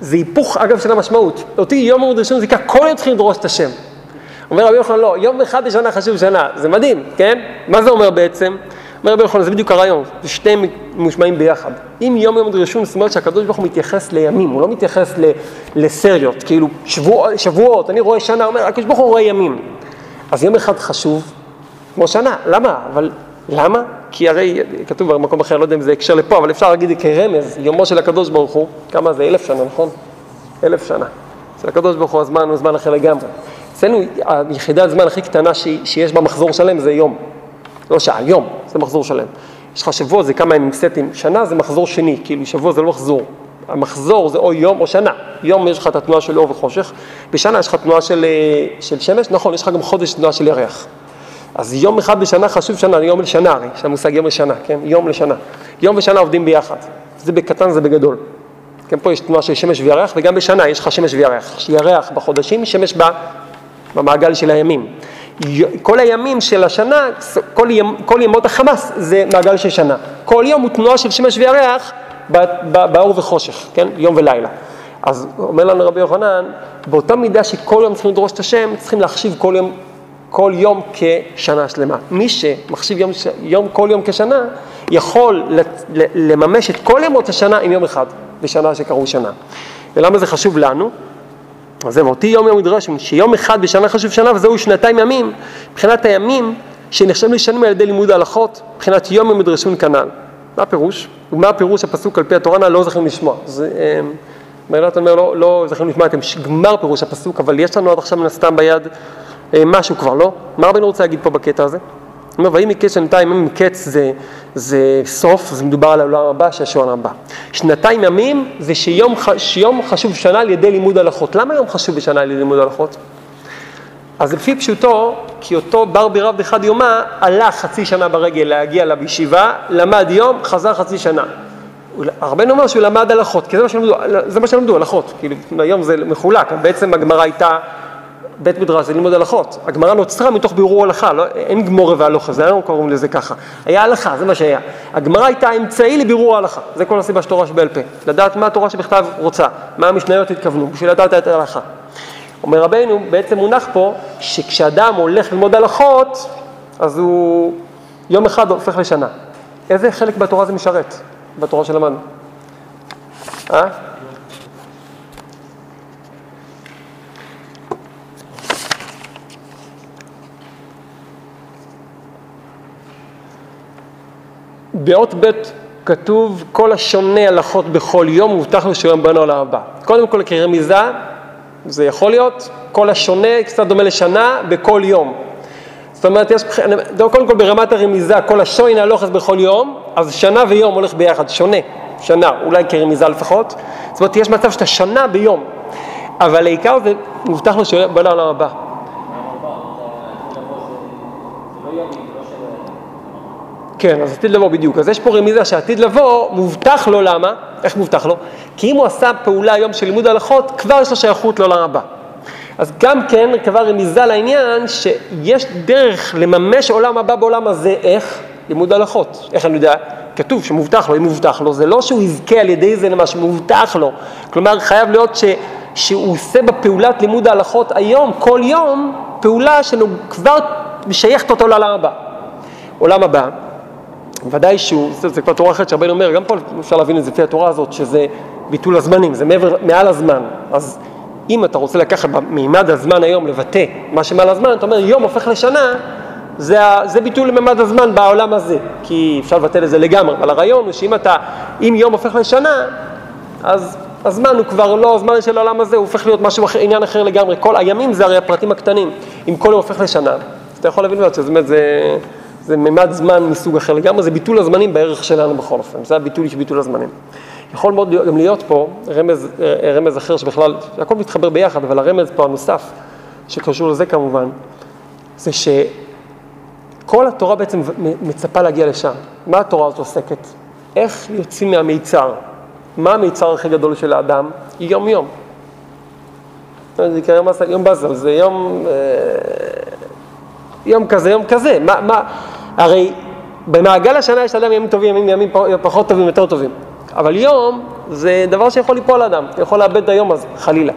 זה היפוך, אגב, של המשמעות. אותי יום יום ידרשון זה נקרא כל יום צריכים לדרוש את השם. אומר רבי יוחנן, לא, יום אחד בשנה חשוב שנה. זה מדהים, כן? מה זה אומר בעצם? אומר רבי יוחנן, זה בדיוק הרעיון, זה שניהם מושמעים ביחד. אם יום יום דרשון, זאת אומרת שהקדוש ברוך הוא מתייחס לימים, הוא לא מתייחס ל- לסריות, כאילו שבוע, שבועות, אני רואה שנה, אומר, הקדוש ברוך הוא רואה ימים. אז יום אחד חשוב, כמו שנה, למה? אבל למה? כי הרי כתוב במקום אחר, לא יודע אם זה הקשר לפה, אבל אפשר להגיד כרמז, יומו של הקדוש ברוך הוא, כמה זה? אלף שנה, נכון? אלף שנה. אצל הקדוש ברוך הוא הזמן הוא זמן אחר לגמרי. אצלנו היחידת זמן הכי קטנה שיש בה מחזור שלם זה יום. לא שעה, יום, זה מחזור שלם. יש לך שבוע, זה כמה ימים סטים, שנה זה מחזור שני, כאילו שבוע זה לא מחזור. המחזור זה או יום או שנה. יום יש לך את התנועה של אור וחושך, בשנה יש לך תנועה של, אה, של שמש, נכון, יש לך גם חודש תנועה של ירח. אז יום אחד בשנה חשוב שנה, יום לשנה הרי, יש המושג יום לשנה, כן? יום לשנה. יום ושנה עובדים ביחד. זה בקטן, זה בגדול. כן, פה יש תנועה של שמש וירח, וגם בשנה יש לך שמש וירח. ירח בחודשים, שמש ב- במעגל של הימים. כל הימים של השנה, כל, ימ, כל ימות החמאס זה מעגל של שנה. כל יום הוא תנועה של שמש וירח באור וחושך, כן? יום ולילה. אז אומר לנו רבי יוחנן, באותה מידה שכל יום צריכים לדרוש את השם, צריכים להחשיב כל יום, כל יום כשנה שלמה. מי שמחשיב יום, יום, כל יום כשנה, יכול לממש את כל ימות השנה עם יום אחד, בשנה שקראו שנה. ולמה זה חשוב לנו? אז זהו, אותי יום יום ידרש, שיום אחד בשנה חשוב שנה, וזהו שנתיים ימים, מבחינת הימים שנחשבים לשנים על ידי לימוד ההלכות, מבחינת יום יום ידרשון כנ"ל. מה הפירוש? ומה הפירוש הפסוק על פי התורה לא זכינו לשמוע? זה, מרילת אומר, לא, לא זכינו לשמוע את גמר פירוש הפסוק, אבל יש לנו עד עכשיו מן הסתם ביד משהו כבר, לא? מה רבינו רוצה להגיד פה בקטע הזה? הוא אומר, ויהי מקץ שנתיים ימים, מקץ זה, זה סוף, זה מדובר על העולם הבא, שיש העולם הבא. שנתיים ימים זה שיום, שיום חשוב שנה על ידי לימוד הלכות. למה יום חשוב בשנה על ידי לימוד הלכות? אז לפי פשוטו, כי אותו בר בי רב דחד יומא הלך חצי שנה ברגל להגיע אליו בישיבה, למד יום, חזר חצי שנה. הרבה אומר שהוא למד הלכות, כי זה מה שלמדו, זה מה שלמדו, הלכות. כאילו, היום זה מחולק, בעצם הגמרא הייתה, בית מדרש זה ללמוד הלכות. הגמרא נוצרה מתוך בירור הלכה, לא, אין גמורה והלוכה, זה היום קוראים לזה ככה. היה הלכה, זה מה שהיה. הגמרא הייתה אמצעי לבירור ההלכה, זה כל הסיבה של תורה שבעל פה. לדעת מה התורה שבכתב רוצה, מה המשניות התכוונו, בשביל לדעת את ההלכה. אומר רבנו, בעצם מונח פה, שכשאדם הולך ללמוד הלכות, אז הוא יום אחד הופך לשנה. איזה חלק בתורה זה משרת? בתורה שלמדנו. אה? באות ב' כתוב כל השונה הלכות בכל יום מובטח לו שיום בנו לעולם הבא. קודם כל כרמיזה, זה יכול להיות כל השונה קצת דומה לשנה בכל יום. זאת אומרת, יש, קודם כל ברמת הרמיזה, כל השוין הלוכס בכל יום, אז שנה ויום הולך ביחד, שונה, שנה, אולי כרמיזה לפחות. זאת אומרת, יש מצב שאתה שנה ביום, אבל העיקר זה מובטח לו שהוא בא לעולם הבא. כן, אז עתיד לבוא בדיוק. אז יש פה רמיזה שעתיד לבוא, מובטח לו, למה? איך מובטח לו? כי אם הוא עשה פעולה היום של לימוד הלכות, כבר יש לו שייכות לעולם הבא. אז גם כן כבר רמיזה לעניין שיש דרך לממש עולם הבא בעולם הזה, איך? לימוד הלכות. איך אני יודע? כתוב שמובטח לו, אם מובטח לו, זה לא שהוא יזכה על ידי זה למה שמובטח לו. כלומר, חייב להיות ש, שהוא עושה בפעולת לימוד ההלכות היום, כל יום, פעולה שכבר משייכת אותו לעולם הבא. עולם הבא, ודאי שהוא, זה, זה כבר תורה אחרת שהרבן אומר, גם פה אפשר להבין את זה לפי התורה הזאת, שזה ביטול הזמנים, זה מעבר, מעל הזמן. אז אם אתה רוצה לקחת במימד הזמן היום לבטא מה שמעל הזמן, אתה אומר יום הופך לשנה, זה, זה ביטול לממד הזמן בעולם הזה, כי אפשר לבטל את זה לגמרי, אבל הרעיון הוא שאם אתה, אם יום הופך לשנה, אז הזמן הוא כבר לא הזמן של העולם הזה, הוא הופך להיות משהו אחר, עניין אחר לגמרי. כל הימים זה הרי הפרטים הקטנים, אם כל יום הופך לשנה, אתה יכול להבין שזה באמת, זה, זה ממד זמן מסוג אחר לגמרי, זה ביטול הזמנים בערך שלנו בכל אופן, זה הביטול של ביטול הזמנים. יכול מאוד גם להיות פה רמז, רמז אחר שבכלל, הכל מתחבר ביחד, אבל הרמז פה הנוסף, שקשור לזה כמובן, זה שכל התורה בעצם מצפה להגיע לשם. מה התורה הזאת עוסקת? איך יוצאים מהמיצר? מה המיצר הכי גדול של האדם? יום-יום. זה יקרא יום באזל, זה יום, אה, יום כזה, יום כזה. מה, מה, הרי במעגל השנה יש לאדם ימים טובים, ימים, ימים פחות טובים, יותר טובים. אבל יום זה דבר שיכול ליפול לאדם, יכול לאבד את היום הזה, חלילה.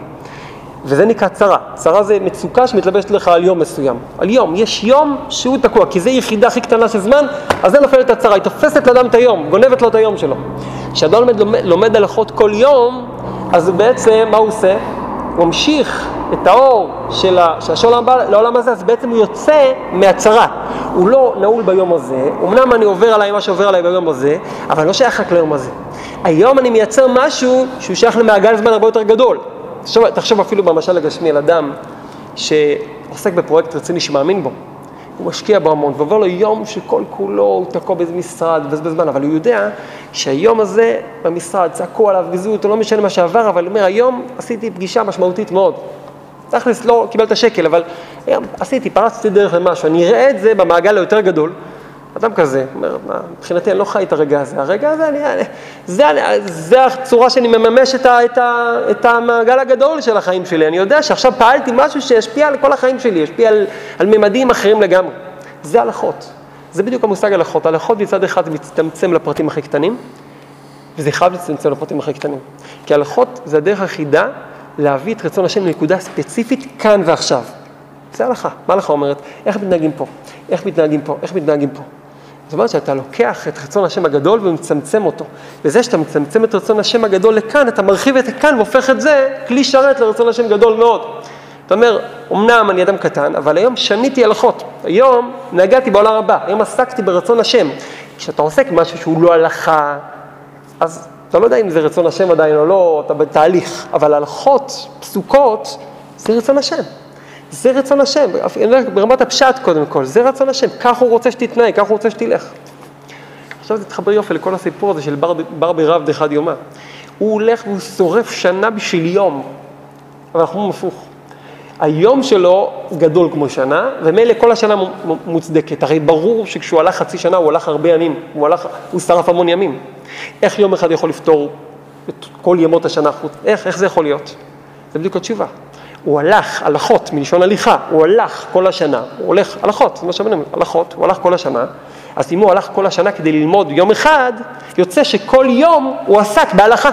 וזה נקרא צרה. צרה זה מצוקה שמתלבשת לך על יום מסוים. על יום. יש יום שהוא תקוע, כי זו יחידה הכי קטנה של זמן, אז זה נופל את הצרה. היא תופסת לאדם את היום, גונבת לו את היום שלו. כשאדם לומד, לומד, הלכות כל יום, אז בעצם, מה הוא עושה? הוא ממשיך את האור של השעון לעולם הזה, אז בעצם הוא יוצא מהצרה. הוא לא נעול ביום הזה, אמנם אני עובר עליי מה שעובר עליי ביום הזה, אבל אני לא שייך רק ליום הזה. היום אני מייצר משהו שהוא שייך למעגל זמן הרבה יותר גדול. תחשוב, תחשוב אפילו במשל הגשמי על אדם שעוסק בפרויקט רציני שמאמין בו. הוא משקיע בו המון, ועובר לו יום שכל כולו הוא תקוע באיזה משרד, מבזבז זמן, אבל הוא יודע שהיום הזה במשרד צעקו עליו, ביזו אותו, לא משנה מה שעבר, אבל הוא אומר, היום עשיתי פגישה משמעותית מאוד. תכלס לא קיבלת שקל, אבל היום עשיתי, פרצתי דרך למשהו, אני אראה את זה במעגל היותר גדול. אדם כזה, אומר, מה, מבחינתי אני לא חי את הרגע הזה, הרגע הזה, אני, זה, זה הצורה שאני מממש את, ה, את, ה, את המעגל הגדול של החיים שלי, אני יודע שעכשיו פעלתי משהו שישפיע על כל החיים שלי, ישפיע על, על ממדים אחרים לגמרי. זה הלכות, זה בדיוק המושג הלכות, הלכות מצד אחד מצטמצם לפרטים הכי קטנים, וזה חייב להצטמצם לפרטים הכי קטנים, כי הלכות זה הדרך היחידה להביא את רצון השם לנקודה ספציפית כאן ועכשיו. זה הלכה, מה הלכה אומרת? איך מתנהגים פה? איך מתנהגים פה? איך מתנהגים פה? זאת אומרת שאתה לוקח את רצון השם הגדול ומצמצם אותו. וזה שאתה מצמצם את רצון השם הגדול לכאן, אתה מרחיב את כאן והופך את זה כלי שרת לרצון השם גדול מאוד. אתה אומר, אמנם אני אדם קטן, אבל היום שניתי הלכות. היום נגעתי בעולם הבא, היום עסקתי ברצון השם. כשאתה עוסק משהו שהוא לא הלכה, אז אתה לא יודע אם זה רצון השם עדיין או לא, אתה בתהליך, אבל הלכות, פסוקות, זה רצון השם. זה רצון השם, ברמת הפשט קודם כל, זה רצון השם, כך הוא רוצה שתתנהג, כך הוא רוצה שתלך. עכשיו זה תתחבר יופי לכל הסיפור הזה של בר, בר ברב דחד יומא. הוא הולך והוא שורף שנה בשביל יום, אבל אנחנו אומרים הפוך. היום שלו גדול כמו שנה, ומילא כל השנה מוצדקת. הרי ברור שכשהוא הלך חצי שנה הוא הלך הרבה ימים, הוא, הלך, הוא שרף המון ימים. איך יום אחד יכול לפתור את כל ימות השנה חוץ? איך, איך זה יכול להיות? זה בדיוק התשובה. הוא הלך, הלכות, מלשון הליכה, הוא הלך כל השנה, הוא הולך, הלכות, זה מה שאומרים, הלכות, הוא הלך כל השנה, אז אם הוא הלך כל השנה כדי ללמוד יום אחד, יוצא שכל יום הוא עסק בהלכה.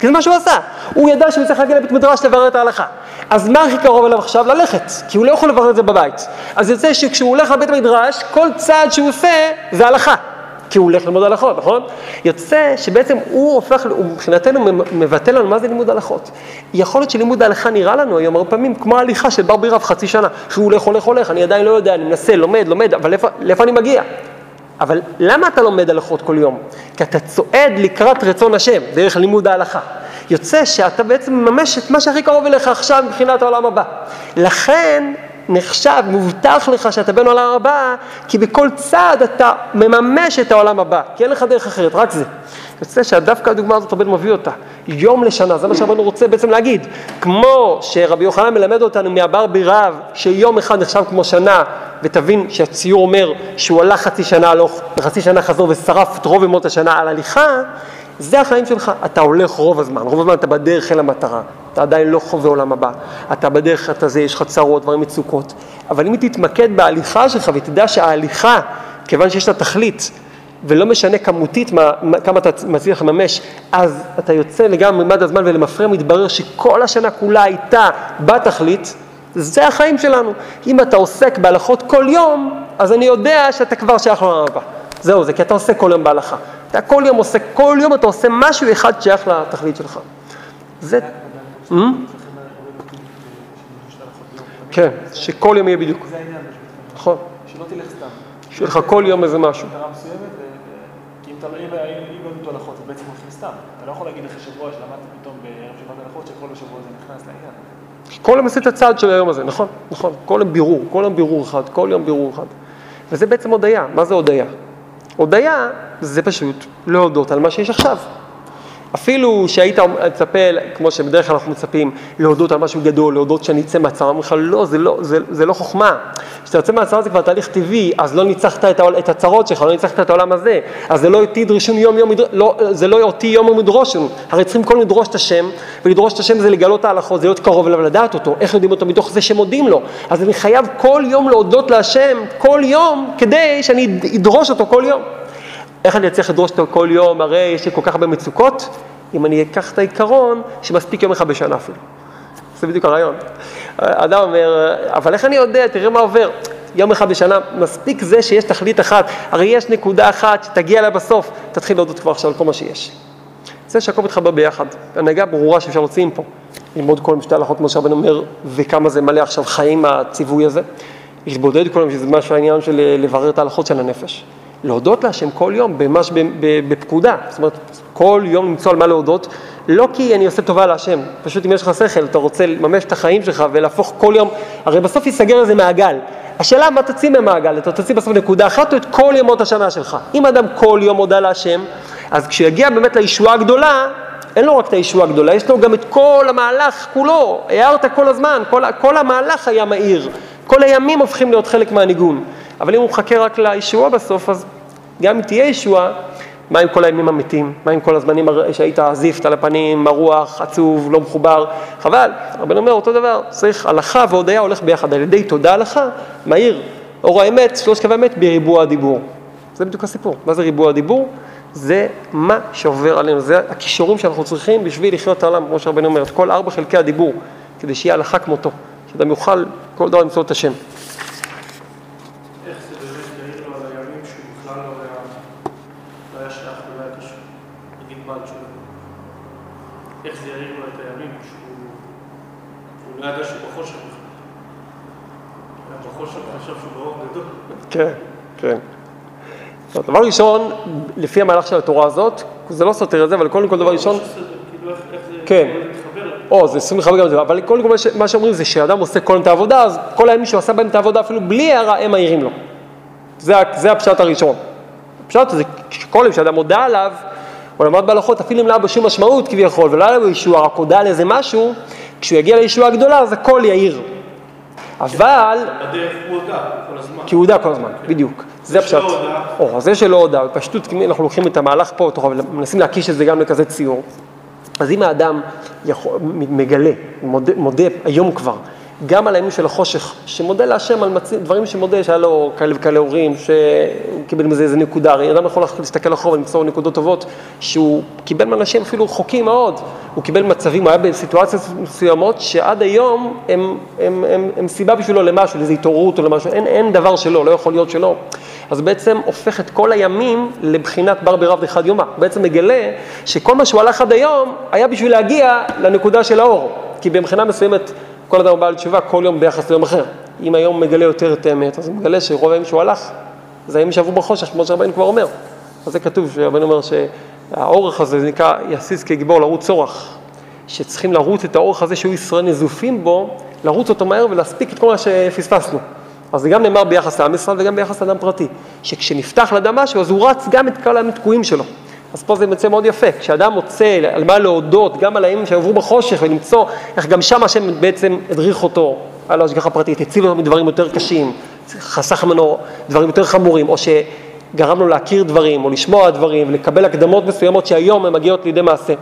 כי זה מה שהוא עשה. הוא ידע שהוא צריך להגיע לבית מדרש לברר את ההלכה. אז מה הכי קרוב אליו עכשיו? ללכת, כי הוא לא יכול לברר את זה בבית. אז יוצא שכשהוא הולך לבית המדרש, כל צעד שהוא עושה זה הלכה. כי הוא הולך ללמוד הלכות, נכון? יוצא שבעצם הוא הופך, הוא מבחינתנו מבטא לנו מה זה לימוד הלכות. יכול להיות שלימוד ההלכה נראה לנו היום הרבה פעמים כמו ההליכה של בר בי רב חצי שנה, שהוא הולך, הולך, הולך, אני עדיין לא יודע, אני מנסה, לומד, לומד, אבל לאיפה, לאיפה אני מגיע? אבל למה אתה לומד הלכות כל יום? כי אתה צועד לקראת רצון השם, דרך לימוד ההלכה. יוצא שאתה בעצם מממש את מה שהכי קרוב אליך עכשיו מבחינת העולם הבא. לכן נחשב, מובטח לך שאתה בן עולם הבא, כי בכל צעד אתה מממש את העולם הבא, כי אין לך דרך אחרת, רק זה. יוצא שדווקא הדוגמה הזאת רבנו מביא אותה, יום לשנה, זה מה שרבנו רוצה בעצם להגיד. כמו שרבי יוחנן מלמד אותנו מהבר בי רב, שיום אחד נחשב כמו שנה, ותבין שהציור אומר שהוא הלך חצי שנה הלוך, וחצי שנה חזור ושרף את רוב ימות השנה על הליכה, זה החיים שלך, אתה הולך רוב הזמן, רוב הזמן אתה בדרך אל המטרה, אתה עדיין לא חווה עולם הבא, אתה בדרך, אתה זה, יש לך צרות, דברים מצוקות, אבל אם תתמקד בהליכה שלך ותדע שההליכה, כיוון שיש לה תכלית, ולא משנה כמותית מה, כמה אתה מצליח לממש, אז אתה יוצא לגמרי ממד הזמן ולמפרע מתברר שכל השנה כולה הייתה בתכלית, זה החיים שלנו. אם אתה עוסק בהלכות כל יום, אז אני יודע שאתה כבר שייך לעולם הבא. זהו זה, כי אתה עוסק כל יום בהלכה. אתה כל יום עושה, כל יום אתה עושה משהו אחד שייך לתכלית שלך. זה... Hmm? כן, שכל יום יהיה בדיוק. זה העניין, נכון. שלא תלך סתם. שיהיה לך כל יום איזה משהו. מטרה מסוימת, כי אם אתה לא, אם לא הלכות, אז בעצם הולכים סתם. אתה לא יכול להגיד אחרי שבוע שלמדת פתאום בערב שבת הלכות, שכל השבוע זה נכנס לעניין. כל יום עשית צעד של היום הזה, נכון, נכון. כל יום בירור, כל יום בירור אחד, כל יום בירור אחד. וזה בעצם הודיה. מה זה הודיה? הודיה זה פשוט להודות על מה שיש עכשיו. אפילו שהיית מצפה, כמו שבדרך כלל אנחנו מצפים, להודות על משהו גדול, להודות שאני אצא מהצרה, אומרים לך, לא, זה לא, זה, זה לא חוכמה. כשאתה יוצא מהצרה זה כבר תהליך טבעי, אז לא ניצחת את, העול, את הצרות שלך, לא ניצחת את העולם הזה, אז זה לא אותי דרשון יום יום, לא, זה לא אותי יום יום ידרושון. הרי צריכים כל לדרוש את השם, ולדרוש את השם זה לגלות ההלכות, זה להיות קרוב אליו ולדעת אותו. איך יודעים אותו? מתוך זה שמודים לו. אז אני חייב כל יום להודות להשם, כל יום, כדי שאני אדרוש אותו כל יום. איך אני אצליח לדרוש אותו כל יום, הרי יש לי כל כך הרבה מצוקות, אם אני אקח את העיקרון שמספיק יום אחד בשנה אפילו. זה בדיוק הרעיון. אדם אומר, אבל איך אני יודע, תראה מה עובר. יום אחד בשנה, מספיק זה שיש תכלית אחת, הרי יש נקודה אחת שתגיע אליה בסוף, תתחיל להודות כבר עכשיו על כל מה שיש. זה שהכל מתחבר ביחד, הנהגה ברורה שאפשר להוציא מפה, ללמוד כל משתי הלכות, כמו שהרבן אומר, וכמה זה מלא עכשיו חיים הציווי הזה, להתבודד כל יום, שזה משהו העניין של לברר את ההלכות של הנפש. להודות להשם כל יום, ממש בפקודה, זאת אומרת, כל יום למצוא על מה להודות, לא כי אני עושה טובה להשם, פשוט אם יש לך שכל, אתה רוצה לממש את החיים שלך ולהפוך כל יום, הרי בסוף ייסגר איזה מעגל. השאלה מה תוציא ממעגל, אתה תוציא בסוף נקודה אחת או את כל ימות השנה שלך. אם אדם כל יום מודה להשם, אז כשיגיע באמת לישועה הגדולה, אין לו רק את הישועה הגדולה, יש לו גם את כל המהלך כולו, הערת כל הזמן, כל, כל המהלך היה מהיר, כל הימים הופכים להיות חלק מהניגון. אבל אם הוא מחכה רק לישועה בסוף, אז גם אם תהיה ישועה, מה עם כל הימים המתים? מה עם כל הזמנים שהיית זיפט על הפנים, מרוח, עצוב, לא מחובר? חבל. רבנו אומר אותו דבר, צריך הלכה והודיה הולך ביחד. על ידי תודה הלכה, מהיר. אור האמת, שלוש קווי אמת בריבוע הדיבור. זה בדיוק הסיפור. מה זה ריבוע הדיבור? זה מה שעובר עלינו, זה הכישורים שאנחנו צריכים בשביל לחיות את העולם, כמו שרבנו אומר, את כל ארבע חלקי הדיבור, כדי שיהיה הלכה כמותו, שאדם יוכל כל דבר למצוא את השם. איך זה באמת יעיר לו על הימים שהוא בכלל לא היה, לא היה שייך ולא היה קשור, נגיד בעל שלו. איך זה יעיר לו את הימים שהוא, הוא לא ידע שהוא בחושך בכלל. בחושך וחשב שהוא באור גדול. כן, כן. טוב, דבר ראשון, לפי המהלך של התורה הזאת, זה לא סותר את זה, אבל קודם כל דבר ראשון, כאילו כן. או, זה 25 גם את זה, אבל קודם כל מה שאומרים זה שאדם עושה כל את העבודה, אז כל הימים שהוא עשה בהם את העבודה, אפילו בלי הערה, הם מעירים לו. זה, הפשט הראשון. הפשט זה שכל יום שאדם הודה עליו, הוא למד בהלכות, אפילו אם לא היה בו שום משמעות כביכול, ולא היה לו ישוע, רק הודה על איזה משהו, כשהוא יגיע לישועה הגדולה, אז הכל יאיר. אבל, בדרך הוא הודה כל הזמן. כי הוא הודה כל הזמן, בדיוק. זה הפשט. שלא הודה. או, זה שלא הודה, בפשטות, אנחנו לוקחים את המהלך פה, תוך- מנסים להקיש את זה גם לכזה ציור. אז אם האדם יכול, מגלה, מודה, מודה היום כבר, גם על הימים של החושך, שמודה להשם על מצ... דברים שמודה, שהיה לו כאלה וכאלה הורים, שהוא קיבל מזה איזה נקודה, הרי אדם יכול להסתכל אחורה ולמצוא נקודות טובות, שהוא קיבל מאנשים אפילו רחוקים מאוד, הוא קיבל מצבים, הוא היה בסיטואציות מסוימות שעד היום הם, הם, הם, הם, הם סיבה בשבילו למשהו, לאיזו התעוררות או למשהו, אין, אין דבר שלא, לא יכול להיות שלא. אז בעצם הופך את כל הימים לבחינת בר ברב אחד יומה. בעצם מגלה שכל מה שהוא הלך עד היום היה בשביל להגיע לנקודה של האור. כי מבחינה מסוימת כל אדם הוא בעל תשובה כל יום ביחס ליום אחר. אם היום מגלה יותר את האמת, אז הוא מגלה שרוב הימים שהוא הלך, זה הימים שעברו בחושך, כמו שרבנו כבר אומר. אז זה כתוב, שרבנו אומר שהאורך הזה, זה נקרא יסיס כגיבור לרוץ אורח. שצריכים לרוץ את האורך הזה שהיו ישראל נזופים בו, לרוץ אותו מהר ולהספיק את כל מה שפספסנו. אז זה גם נאמר ביחס לעם ישראל וגם ביחס לאדם פרטי, שכשנפתח לאדם משהו אז הוא רץ גם את כל התקועים שלו. אז פה זה יוצא מאוד יפה, כשאדם מוצא על מה להודות, גם על הימים שעברו בחושך ולמצוא איך גם שם השם בעצם הדריך אותו על ההשגחה פרטית, הציל אותו מדברים יותר קשים, חסך ממנו דברים יותר חמורים, או שגרם לו להכיר דברים, או לשמוע דברים, ולקבל הקדמות מסוימות שהיום הן מגיעות לידי מעשה.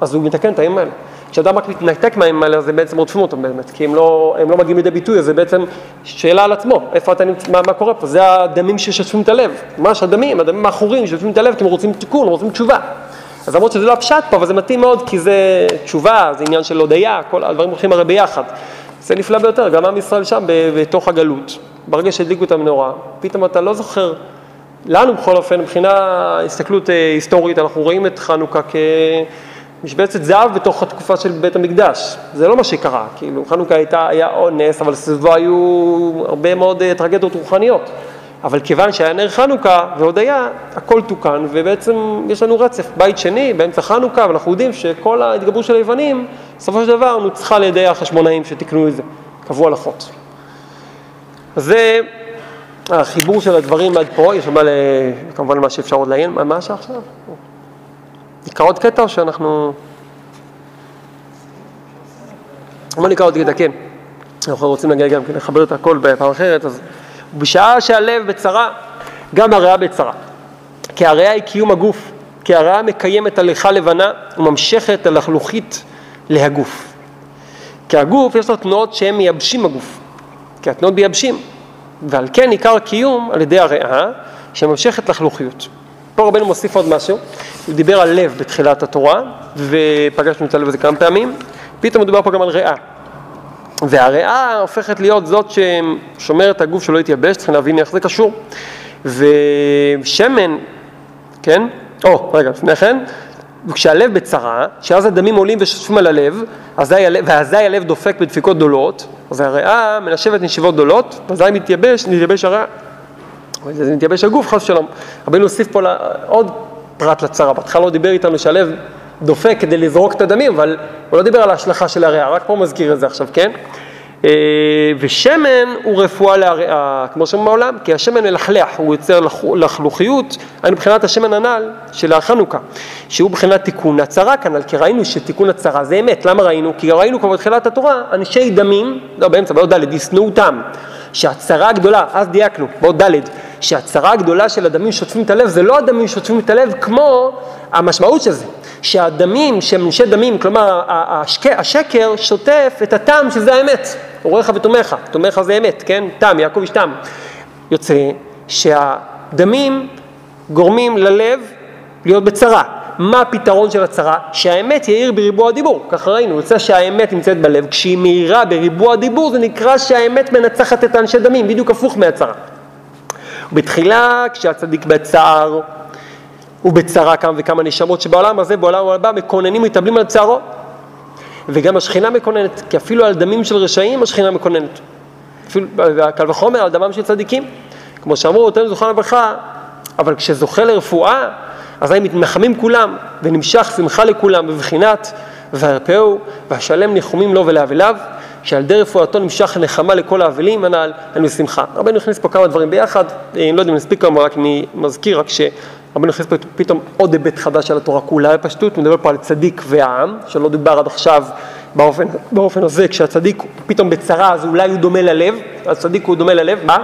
אז הוא מתקן את הימים האלה. כשאדם רק מתנתק מהימים האלה, אז הם בעצם רודפים אותו באמת, כי הם לא, הם לא מגיעים לידי ביטוי, אז זה בעצם שאלה על עצמו, איפה אתה נמצא, מה, מה קורה פה, זה הדמים ששוטפים את הלב, ממש הדמים, הדמים העכורים ששוטפים את הלב, כי הם רוצים תיקון, הם רוצים תשובה. אז למרות שזה לא הפשט פה, אבל זה מתאים מאוד, כי זה תשובה, זה עניין של הודיה, כל הדברים הולכים הרי ביחד. זה נפלא ביותר, גם עם ישראל שם, בתוך הגלות, ברגע שהדליקו את המנורה, פתאום אתה לא זוכר, לנו בכל אופן, מבחינה הסתכלות אה, היסטורית, אנחנו רואים את חנוכה כ... משבצת זהב בתוך התקופה של בית המקדש. זה לא מה שקרה, כאילו חנוכה הייתה, היה עוד נס, אבל סביבו היו הרבה מאוד אה, טרגדיות רוחניות. אבל כיוון שהיה נר חנוכה ועוד היה, הכל תוקן, ובעצם יש לנו רצף, בית שני, באמצע חנוכה, ואנחנו יודעים שכל ההתגברות של היוונים, בסופו של דבר נוצחה על ידי החשמונאים שתיקנו את זה, קבעו הלכות. אז זה החיבור של הדברים עד פה, יש ל- כמובן מה שאפשר עוד לעיין, מה השעה עכשיו? נקרא עוד קטע או שאנחנו... בוא נקרא עוד קטע, כן. אנחנו רוצים להגיע גם כן לחבר את הכל בפעם אחרת, אז בשעה שהלב בצרה, גם הריאה בצרה. כי הריאה היא קיום הגוף, כי הריאה מקיימת הליכה לבנה וממשכת הלחלוכית להגוף. כי הגוף יש לו תנועות שהן מייבשים הגוף, כי התנועות מייבשים, ועל כן עיקר הקיום על ידי הריאה שממשכת לחלוכיות. פה רבנו מוסיף עוד משהו, הוא דיבר על לב בתחילת התורה, ופגשנו את הלב הזה כמה פעמים, פתאום מדובר פה גם על ריאה. והריאה הופכת להיות זאת ששומרת את הגוף שלא יתייבש, צריכים להבין איך זה קשור. ושמן, כן? או, רגע, לפני כן, כשהלב בצרה, שאז הדמים עולים ושוטפים על הלב, אזי הלב- ואזי הלב דופק בדפיקות גדולות, אז הריאה מנשבת נשיבות גדולות, ואזי מתייבש, מתייבש הריאה. זה מתייבש הגוף, חס ושלום. רבינו הוסיף פה עוד פרט לצרה, בהתחלה הוא דיבר איתנו שהלב דופק כדי לזרוק את הדמים, אבל הוא לא דיבר על ההשלכה של הריאה, רק פה הוא מזכיר את זה עכשיו, כן? אה, ושמן הוא רפואה להריאה, כמו שאומרים בעולם, כי השמן מלכלח, הוא יוצר לח- לחלוכיות, היינו מבחינת השמן הנ"ל של החנוכה, שהוא מבחינת תיקון הצרה כנ"ל, כי ראינו שתיקון הצרה זה אמת, למה ראינו? כי ראינו כבר בתחילת התורה, אנשי דמים, לא באמצע, בעוד ד', ישנאו אותם, שהצרה הגדולה, אז דייקנו, בעוד ד', שהצרה הגדולה של הדמים שוטפים את הלב, זה לא הדמים שוטפים את הלב כמו המשמעות של זה, שהדמים שהם אנשי דמים, כלומר השק- השקר שוטף את הטעם שזה האמת, עורך ותומך, תומך זה אמת, כן? טעם, יעקב איש טעם. יוצא שהדמים גורמים ללב להיות בצרה. מה הפתרון של הצרה? שהאמת יאיר בריבוע הדיבור, ככה ראינו, יוצא שהאמת נמצאת בלב, כשהיא מאירה בריבוע הדיבור זה נקרא שהאמת מנצחת את האנשי דמים, בדיוק הפוך מהצרה. בתחילה כשהצדיק בצער ובצרה כמה וכמה נשמות שבעולם הזה, בעולם הבא, מקוננים ומתאבלים על צערו. וגם השכינה מקוננת, כי אפילו על דמים של רשעים השכינה מקוננת. אפילו, קל וחומר על דמם של צדיקים. כמו שאמרו, אותנו זוכה לברכה, אבל כשזוכה לרפואה, אזי מתנחמים כולם, ונמשך שמחה לכולם בבחינת והרפאו, והשלם ניחומים לו ולאבליו, שעל ידי רפואתו נמשך נחמה לכל האבלים הנ"ל, היינו שמחה. רבנו הכניס פה כמה דברים ביחד, אה, אני לא יודע אם נספיק כמה, רק אני מזכיר, רק שרבנו הכניס פה פתאום עוד היבט חדש על התורה כולה בפשטות, הוא מדבר פה על צדיק והעם, שלא דובר עד עכשיו באופן, באופן הזה, כשהצדיק פתאום בצרה, אז אולי הוא דומה ללב, הצדיק הוא דומה ללב, מה?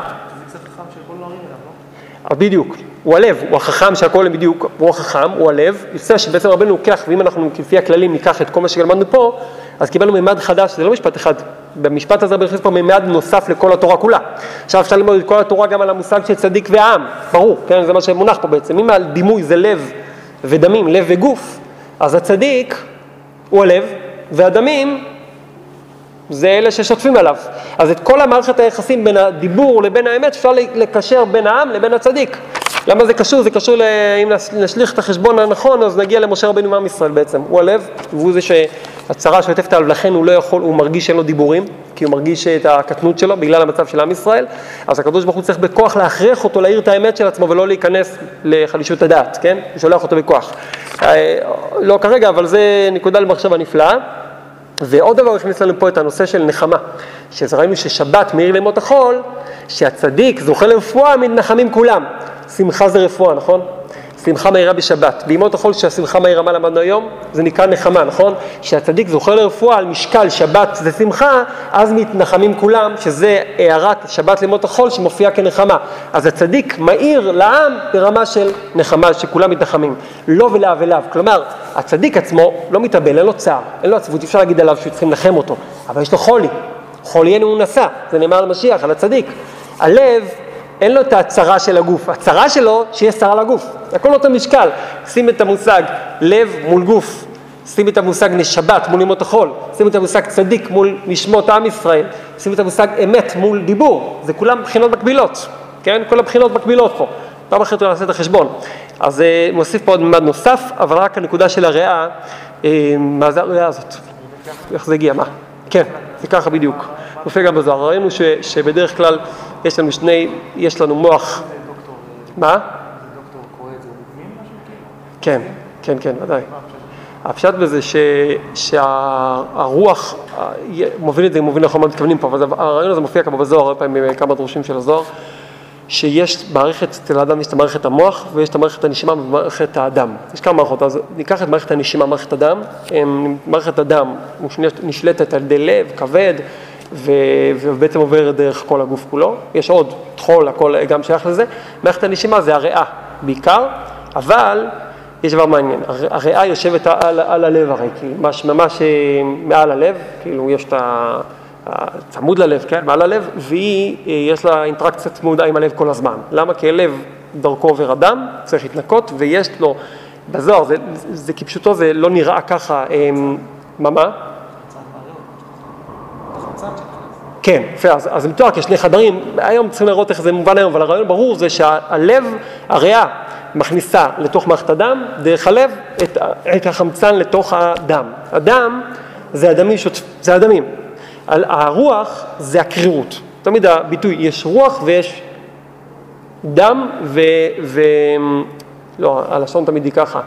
אז בדיוק, הוא הלב, הוא החכם שהכל בדיוק, הוא החכם, הוא הלב, יוצא שבעצם רבנו לוקח, ואם אנחנו לפי הכללים ניקח את כל מה שלמדנו פה, אז קיבלנו מימד חדש, זה לא משפט אחד, במשפט הזה הכניס פה מימד נוסף לכל התורה כולה. עכשיו אפשר ללמוד את כל התורה גם על המושג של צדיק ועם, ברור, כן, זה מה שמונח פה בעצם, אם הדימוי זה לב ודמים, לב וגוף, אז הצדיק הוא הלב, והדמים זה אלה ששוטפים עליו. אז את כל המערכת היחסים בין הדיבור לבין האמת אפשר לקשר בין העם לבין הצדיק. למה זה קשור? זה קשור. אם נשליך את החשבון הנכון, אז נגיע למשה רבנו מעם ישראל בעצם. הוא הלב, והוא זה שהצרה שוטפת עליו, לכן הוא לא יכול, הוא מרגיש שאין לו דיבורים, כי הוא מרגיש את הקטנות שלו בגלל המצב של עם ישראל. אז הקדוש ברוך הוא צריך בכוח להכריח אותו להעיר את האמת של עצמו ולא להיכנס לחלישות הדעת, כן? הוא שולח אותו בכוח. אה, לא כרגע, אבל זה נקודה למחשבה נפלאה. ועוד דבר הכניס לנו פה את הנושא של נחמה, שראינו ששבת מאיר לימות החול, שהצדיק זוכה לרפואה מתנחמים כולם. שמחה זה רפואה, נכון? שמחה מהירה בשבת. בימות החול שהשמחה מהירה, מה למדנו היום? זה נקרא נחמה, נכון? שהצדיק זוכה לרפואה על משקל שבת זה שמחה, אז מתנחמים כולם, שזה הערת שבת לימות החול שמופיעה כנחמה. אז הצדיק מאיר לעם ברמה של נחמה, שכולם מתנחמים. לא ולאו ולאו. כלומר, הצדיק עצמו לא מתאבל, אין לו צער, אין לו עצבות, אפשר להגיד עליו שצריכים לנחם אותו, אבל יש לו חולי. חולי אין הוא נשא, זה נאמר על משיח, על הצדיק. הלב אין לו את הצרה של הגוף, הצרה שלו שיהיה צרה לגוף, הכל אותו משקל. שים את המושג לב מול גוף, שים את המושג נשבת מול ימות החול, שים את המושג צדיק מול נשמות עם ישראל, שים את המושג אמת מול דיבור, זה כולם בחינות מקבילות, כן? כל הבחינות מקבילות פה. פעם אחרת הוא יעשה את החשבון. אז אה, מוסיף פה עוד מימד נוסף, אבל רק הנקודה של הריאה, אה, מה זה הריאה הזאת? איך זה הגיע? מה? כן, זה ככה בדיוק. מופיע גם בזוהר. ראינו שבדרך כלל יש לנו שני, יש לנו מוח. מה? כן, כן, כן, ודאי. הפשט בזה ש, שהרוח, מוביל את זה, מוביל נכון מה מתכוונים פה, אבל הרעיון הזה מופיע כמה בזוהר, הרבה פעמים בכמה דרושים של הזוהר, שיש מערכת, אצל האדם יש את מערכת המוח ויש את המערכת הנשימה ומערכת האדם. יש כמה מערכות, אז ניקח את מערכת הנשימה, מערכת הדם, מערכת הדם נשלטת על ידי לב, כבד, ובעצם עובר דרך כל הגוף כולו. יש עוד טחול, הכל גם שייך לזה. מערכת הנשימה זה הריאה בעיקר, אבל יש דבר מעניין, הריאה יושבת על, על הלב הרי, כאילו, ממש, ממש אה, מעל הלב, כאילו יש את ה... צמוד ללב, כן, מעל הלב, והיא, אה, יש לה אינטראקציה צמודה עם הלב כל הזמן. למה? כי הלב דרכו עובר אדם, צריך להתנקות, ויש לו, בזוהר, זה, זה, זה כפשוטו, זה לא נראה ככה, אה, מה מה? כן, יפה, אז, אז מתואר כשני חדרים, היום צריכים לראות איך זה מובן היום, אבל הרעיון ברור זה שהלב, הריאה, מכניסה לתוך מערכת הדם, דרך הלב, את, את החמצן לתוך הדם. הדם זה הדמים, זה הדמים. הרוח זה הקרירות. תמיד הביטוי, יש רוח ויש דם ו... ו לא, הלשון תמיד היא ככה.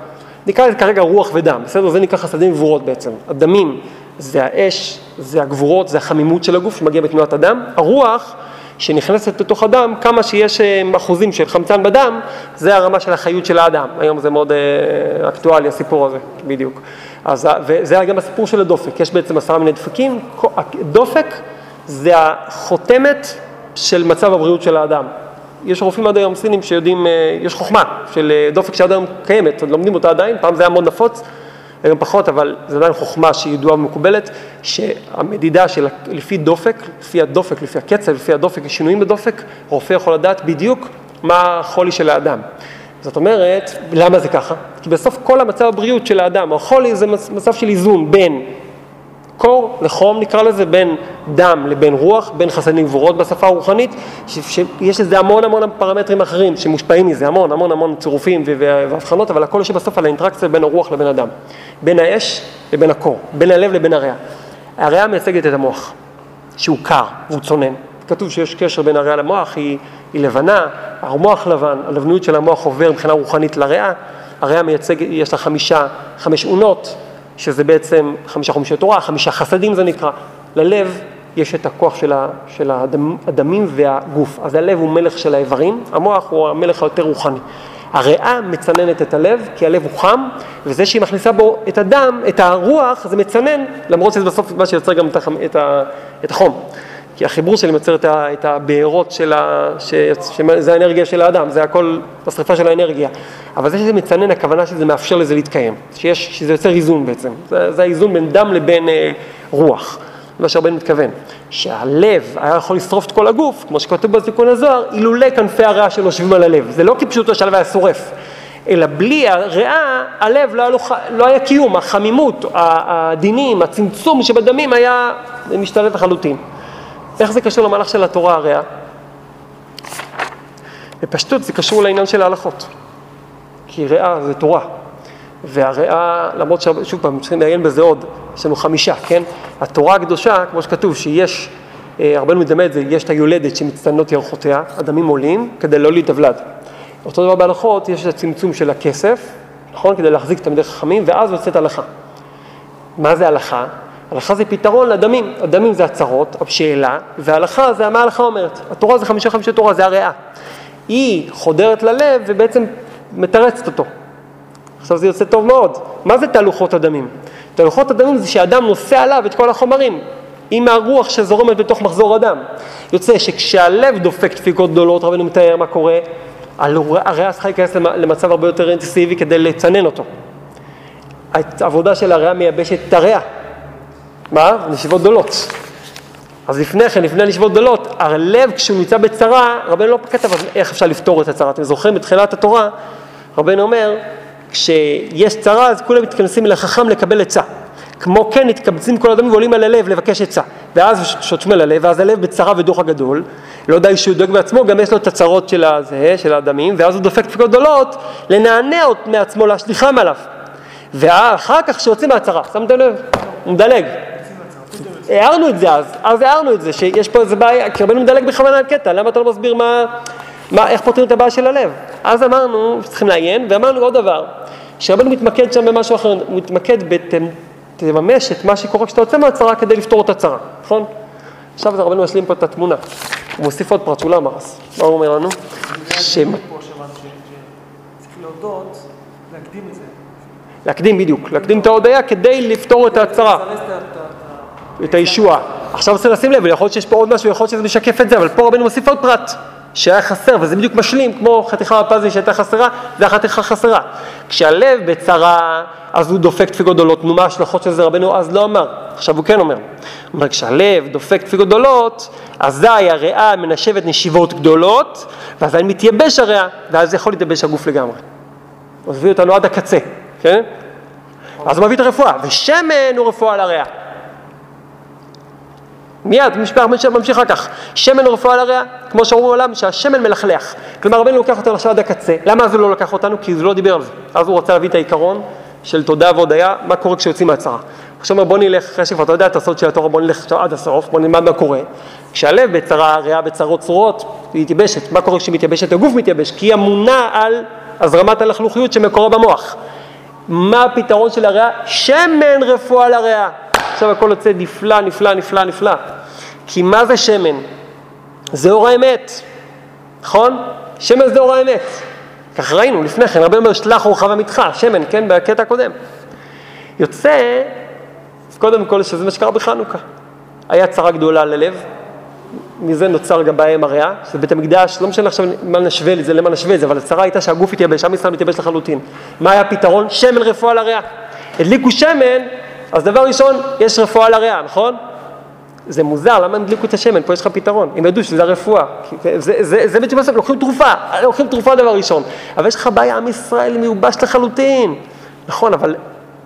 נקרא כרגע רוח ודם, בסדר? זה נקרא חסדים וגבורות בעצם. הדמים זה האש, זה הגבורות, זה החמימות של הגוף שמגיע בתנועת הדם. הרוח שנכנסת לתוך הדם, כמה שיש אה, אחוזים של חמצן בדם, זה הרמה של החיות של האדם. היום זה מאוד אה, אקטואלי הסיפור הזה, בדיוק. אז, וזה גם הסיפור של הדופק, יש בעצם עשרה מיני דפקים, דופק זה החותמת של מצב הבריאות של האדם. יש רופאים עד היום סינים שיודעים, אה, יש חוכמה של דופק שעד היום קיימת, לומדים אותה עדיין, פעם זה היה מאוד נפוץ, היום פחות, אבל זה עדיין חוכמה שהיא ידועה ומקובלת, שהמדידה של לפי דופק, לפי הדופק, לפי הקצב, לפי הדופק, שינויים בדופק, רופא יכול לדעת בדיוק מה החולי של האדם. זאת אומרת, למה זה ככה? כי בסוף כל המצב הבריאות של האדם, החולי זה מצב של איזון בין קור לחום נקרא לזה, בין דם לבין רוח, בין חסדים גבורות בשפה הרוחנית, שיש לזה המון המון פרמטרים אחרים שמושפעים מזה, המון המון המון צירופים והבחנות, אבל הכל יושב בסוף על האינטראקציה בין הרוח לבין הדם, בין האש לבין הקור, בין הלב לבין הריאה. הריאה מייצגת את המוח, שהוא קר והוא צונן. כתוב שיש קשר בין הריאה למוח, היא, היא לבנה, המוח לבן, הלבניות של המוח עובר מבחינה רוחנית לריאה, הריאה מייצגת, יש לה חמישה, חמש אונות, שזה בעצם חמישה חומשי תורה, חמישה חסדים זה נקרא. ללב יש את הכוח של, ה, של הדמ, הדמים והגוף. אז הלב הוא מלך של האיברים, המוח הוא המלך היותר רוחני. הריאה מצננת את הלב, כי הלב הוא חם, וזה שהיא מכניסה בו את הדם, את הרוח, זה מצנן, למרות שזה בסוף מה שיוצר גם את, את, את החום. כי החיבור שלי מייצר את, הבארות של ה... ש, שזה האנרגיה של האדם, זה הכל השרפה של האנרגיה. אבל זה שזה מצנן, הכוונה שזה מאפשר לזה להתקיים, שיש, שזה יוצר איזון בעצם. זה, זה האיזון בין דם לבין אה, רוח. מה שהרבן מתכוון, שהלב היה יכול לשרוף את כל הגוף, כמו שכתוב בתיקון הזוהר, אילולא כנפי הריאה שלו יושבים על הלב. זה לא כפשוטו שהלב היה שורף, אלא בלי הריאה, הלב לא היה, לו, לא היה קיום, החמימות, הדינים, הצמצום שבדמים היה משתלט לחלוטין. איך זה קשור למהלך של התורה הריאה? בפשטות זה קשור לעניין של ההלכות. כי ריאה זה תורה. והריאה, למרות ששוב פעם, צריכים לעיין בזה עוד, יש לנו חמישה, כן? התורה הקדושה, כמו שכתוב, שיש, אה, הרבה מדמה את זה, יש את היולדת שמצטנות ירחותיה, הדמים עולים, כדי לא להתאבלד. אותו דבר בהלכות, יש את הצמצום של הכסף, נכון? כדי להחזיק תלמידי חכמים, ואז יוצאת הלכה. מה זה הלכה? הלכה זה פתרון לדמים, הדמים זה הצרות, השאלה, וההלכה זה מה ההלכה אומרת. התורה זה חמישה חמישי תורה, זה הריאה. היא חודרת ללב ובעצם מתרצת אותו. עכשיו זה יוצא טוב מאוד. מה זה תהלוכות הדמים? תהלוכות הדמים זה שאדם נושא עליו את כל החומרים, עם הרוח שזורמת בתוך מחזור הדם. יוצא שכשהלב דופק דפיקות גדולות, רבנו מתאר מה קורה, הריאה צריכה להיכנס למצב הרבה יותר אינטנסיבי כדי לצנן אותו. העבודה של הריאה מייבשת את הריאה. מה? נשיבות גדולות. אז לפני כן, לפני נשיבות גדולות, הלב כשהוא נמצא בצרה, רבנו לא כתב איך אפשר לפתור את הצרה. אתם זוכרים בתחילת התורה, רבנו אומר, כשיש צרה אז כולם מתכנסים לחכם לקבל עצה. כמו כן מתקבצים כל אדם ועולים על הלב לבקש עצה. ואז שוטפים על הלב, ואז הלב בצרה ודוח הגדול. לא די שהוא דואג בעצמו, גם יש לו את הצרות של הזה, של האדמים, ואז הוא דופק דפיקות גדולות לנענע מעצמו, להשליחם עליו. ואחר כך כשיוצאים מהצרה, שמתם לב? הוא מדלג. הערנו את זה אז, אז הערנו את זה, שיש פה איזה בעיה, כי רבנו מדלג בכוונה על קטע, למה אתה לא מסביר מה, מה, איך פותרים את הבעיה של הלב? אז אמרנו צריכים לעיין, ואמרנו עוד דבר, שרבנו מתמקד שם במשהו אחר, הוא מתמקד בתממש את מה שקורה כשאתה יוצא מהצרה כדי לפתור את הצרה, נכון? עכשיו רבנו משלים פה את התמונה, הוא מוסיף עוד פרט שהוא לא אמר אז, מה הוא אומר לנו? שם. להקדים את זה. להקדים בדיוק, להקדים את ההודיה כדי לפתור את הצרה. את הישועה. עכשיו צריך לשים לב, יכול להיות שיש פה עוד משהו, יכול להיות שזה משקף את זה, אבל פה רבנו מוסיף עוד פרט. שהיה חסר, וזה בדיוק משלים, כמו חתיכה בפאזל שהייתה חסרה, זה החתיכה חסרה. כשהלב בצרה, אז הוא דופק דפיקות גדולות, נו מה ההשלכות של זה רבנו אז לא אמר, עכשיו הוא כן אומר. הוא אומר, כשהלב דופק דפיקות גדולות, אזי הריאה מנשבת נשיבות גדולות, ואזי מתייבש הריאה, ואז יכול להתייבש הגוף לגמרי. מביא אותנו עד הקצה, כן? אז הוא מביא את הרפואה, ושמן הוא רפואה לריאה. מיד, ממשיך אחר כך, שמן רפואה לריאה, כמו שאומרים בעולם שהשמן מלכלך. כלומר, רבנו לוקח אותנו עכשיו עד הקצה. למה אז הוא לא לקח אותנו? כי הוא לא דיבר על זה. אז הוא רצה להביא את העיקרון של תודה והודיה, מה קורה כשיוצאים מהצרה. עכשיו אומר בוא נלך, אחרי שכבר אתה יודע את הסוד של התורה, בוא נלך עכשיו עד הסוף, בוא נלמד מה קורה. כשהלב בצרה, הריאה בצרות צרורות, היא מתייבשת. מה קורה כשהיא מתייבשת? הגוף מתייבש, כי היא אמונה על הזרמת הלכלוכיות שמקורה במוח. מה הפתרון של הריאה? שמן רפואה לריאה. עכשיו הכל יוצא נפלא, נפלא, נפלא, נפלא. כי מה זה שמן? זה אור האמת, נכון? שמן זה אור האמת. כך ראינו לפני כן, רבי אומר שלח אורך ומתך, שמן, כן, בקטע הקודם. יוצא, קודם כל שזה מה שקרה בחנוכה. היה צרה גדולה ללב, מזה נוצר גם בעיה עם הריאה, שזה בית המקדש, לא משנה עכשיו מה נשווה לזה, למה נשווה את זה, אבל הצרה הייתה שהגוף התייבש, עם ישראל מתייבש לחלוטין. מה היה הפתרון? שמן רפואה לריאה. הדליקו שמן, אז דבר ראשון, יש רפואה לריאה, נכון? זה מוזר, למה הם הדליקו את השמן? פה יש לך פתרון. הם ידעו שזה הרפואה. זה, זה, בעצם בסוף, לוקחים תרופה, לוקחים תרופה דבר ראשון. אבל יש לך בעיה, עם ישראל מיובש לחלוטין. נכון, אבל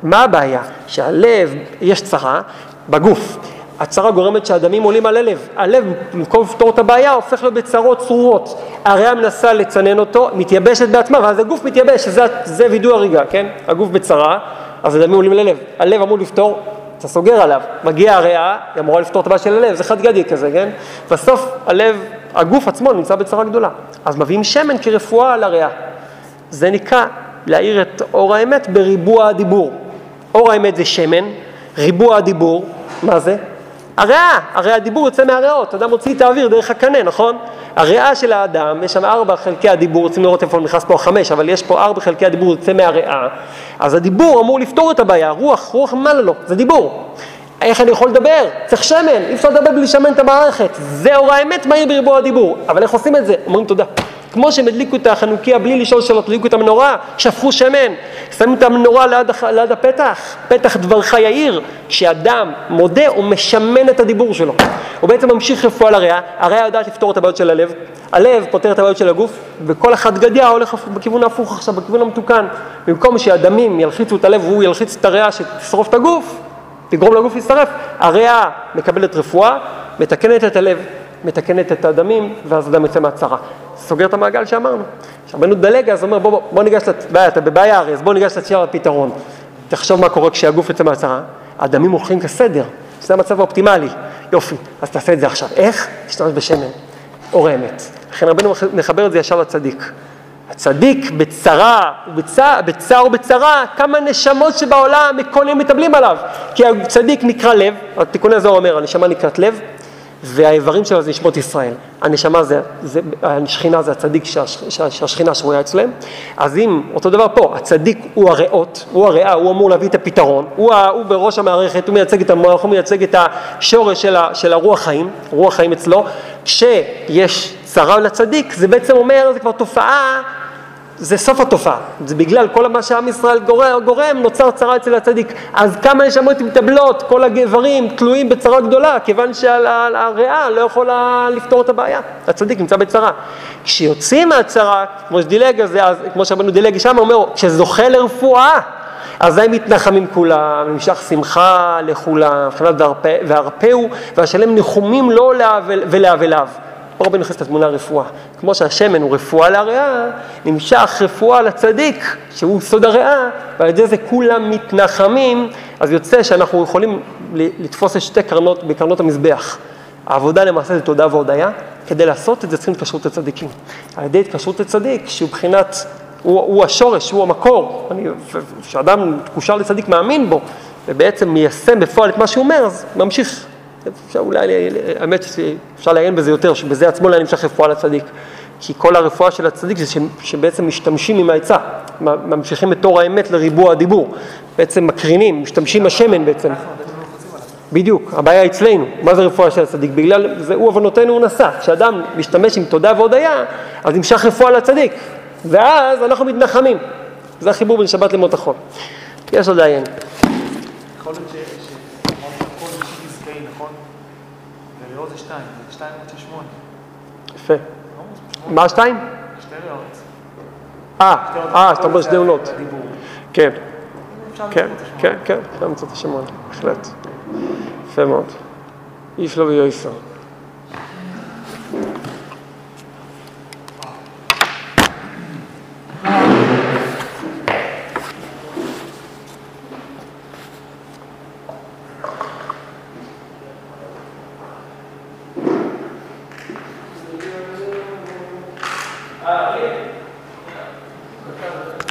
מה הבעיה? שהלב, יש צרה בגוף. הצרה גורמת שהדמים עולים על הלב. הלב, במקום לפתור את הבעיה, הופך להיות בצרות צרורות. הריאה מנסה לצנן אותו, מתייבשת בעצמה, ואז הגוף מתייבש, שזה, זה וידוי הריגה, כן? הגוף בצרה, אז הדמים עולים ללב. הלב אמור לפתור אתה סוגר עליו, מגיע הריאה, היא אמורה לפתור את הבעיה של הלב, זה חד גדי כזה, כן? בסוף הלב, הגוף עצמו נמצא בצרה גדולה. אז מביאים שמן כרפואה על הריאה. זה נקרא להאיר את אור האמת בריבוע הדיבור. אור האמת זה שמן, ריבוע הדיבור, מה זה? הריאה, הרי הדיבור יוצא מהריאות, אדם מוציא את האוויר דרך הקנה, נכון? הריאה של האדם, יש שם ארבע חלקי הדיבור, רוצים לראות איפה נכנס פה החמש, אבל יש פה ארבע חלקי הדיבור יוצא מהריאה, אז הדיבור אמור לפתור את הבעיה, רוח, רוח מעלה לו, זה דיבור. איך אני יכול לדבר? צריך שמן, אי אפשר לדבר בלי לשמן את המערכת. זה אור האמת מהיר בריבוע הדיבור. אבל איך עושים את זה? אומרים תודה. כמו שהם הדליקו את החנוכיה בלי לשאול שאלות, הדליקו את המנורה, שפכו שמן, שמו את המנורה ליד, ליד הפתח, פתח דברך יאיר. כשאדם מודה, הוא משמן את הדיבור שלו. הוא בעצם ממשיך רפואה לריאה, הריאה יודעת לפתור את הבעיות של הלב, הלב פותר את הבעיות של הגוף, וכל אחד גדיה הולך בכיוון ההפוך עכשיו, בכיוון המתוקן. במקום שהדמים ילחיצו את הלב והוא ילחיץ את הריאה שתשרוף את הגוף, תגרום לגוף להצטרף, הריאה מקבלת רפואה, מתקנת את הלב, מתקנת את הדמים, ואז אדם יוצא מהצרה. סוגר את המעגל שאמרנו. עכשיו בנו דלג, אז הוא אומר, בוא, בוא, בוא ניגש לבעיה, אתה בבעיה הרי, אז בוא ניגש לצייר הפתרון. תחשוב מה קורה כשהגוף יוצא מהצרה, הדמים הולכים כסדר, זה המצב האופטימלי. יופי, אז תעשה את זה עכשיו. איך? תשתמש בשמן, אור אמת. לכן רבנו נחבר את זה ישר לצדיק. הצדיק בצרה, בצע, בצער ובצרה, כמה נשמות שבעולם מקונים מתאבלים עליו. כי הצדיק נקרא לב, התיקון הזה אומר, הנשמה נקראת לב, והאיברים שלו זה נשמות ישראל. הנשמה זה, זה השכינה זה הצדיק שהשכינה שרויה אצלם. אז אם, אותו דבר פה, הצדיק הוא הריאות, הוא הריאה, הוא אמור להביא את הפתרון, הוא, הוא בראש המערכת, הוא מייצג את המוח, הוא מייצג את השורש של, ה, של הרוח חיים, רוח חיים אצלו. כשיש צרה לצדיק, זה בעצם אומר, זה כבר תופעה זה סוף התופעה, זה בגלל כל מה שעם ישראל גורם, גורם נוצר צרה אצל הצדיק. אז כמה נשמות מתאבלות, כל הגברים תלויים בצרה גדולה, כיוון שהריאה לא יכולה לפתור את הבעיה, הצדיק נמצא בצרה. כשיוצאים מהצרה, כמו שדילג על זה, אז, כמו שאמרנו דילג שם, אומר, כשזוכה לרפואה, אז הם מתנחמים כולם, נמשך שמחה לכולם, והרפאו, והשלם ניחומים לו ולאבליו. פה רבי נכנס לתמונה הרפואה. כמו שהשמן הוא רפואה לריאה, נמשך רפואה לצדיק, שהוא סוד הריאה, ועל ידי זה כולם מתנחמים, אז יוצא שאנחנו יכולים לתפוס את שתי קרנות בקרנות המזבח. העבודה למעשה זה תודה והודיה, כדי לעשות את זה צריכים התקשרות לצדיקים. על ידי התקשרות לצדיק, שהוא מבחינת, הוא, הוא השורש, הוא המקור, כשאדם מקושר לצדיק מאמין בו, ובעצם מיישם בפועל את מה שהוא אומר, אז ממשיך אפשר אולי, האמת שאפשר לעיין בזה יותר, שבזה עצמו לא נמשך רפואה לצדיק. כי כל הרפואה של הצדיק זה שבעצם משתמשים עם העצה, ממשיכים את תור האמת לריבוע הדיבור. בעצם מקרינים, משתמשים השמן בעצם. בדיוק, הבעיה אצלנו, מה זה רפואה של הצדיק? בגלל, זה הוא עוונותינו הוא נשא. כשאדם משתמש עם תודה והודיה, אז נמשך רפואה לצדיק. ואז אנחנו מתנחמים. זה החיבור בין שבת למות החול. יש עוד לעיין. יכול להיות שתיים, זה שתיים שמונה. יפה. מה שתיים? שתי ריאות. אה, אה, שאתה אומר שתי עונות. כן. כן, כן, כן, אפשר למצוא את השמונה, בהחלט. יפה מאוד. איש לא ויועסר.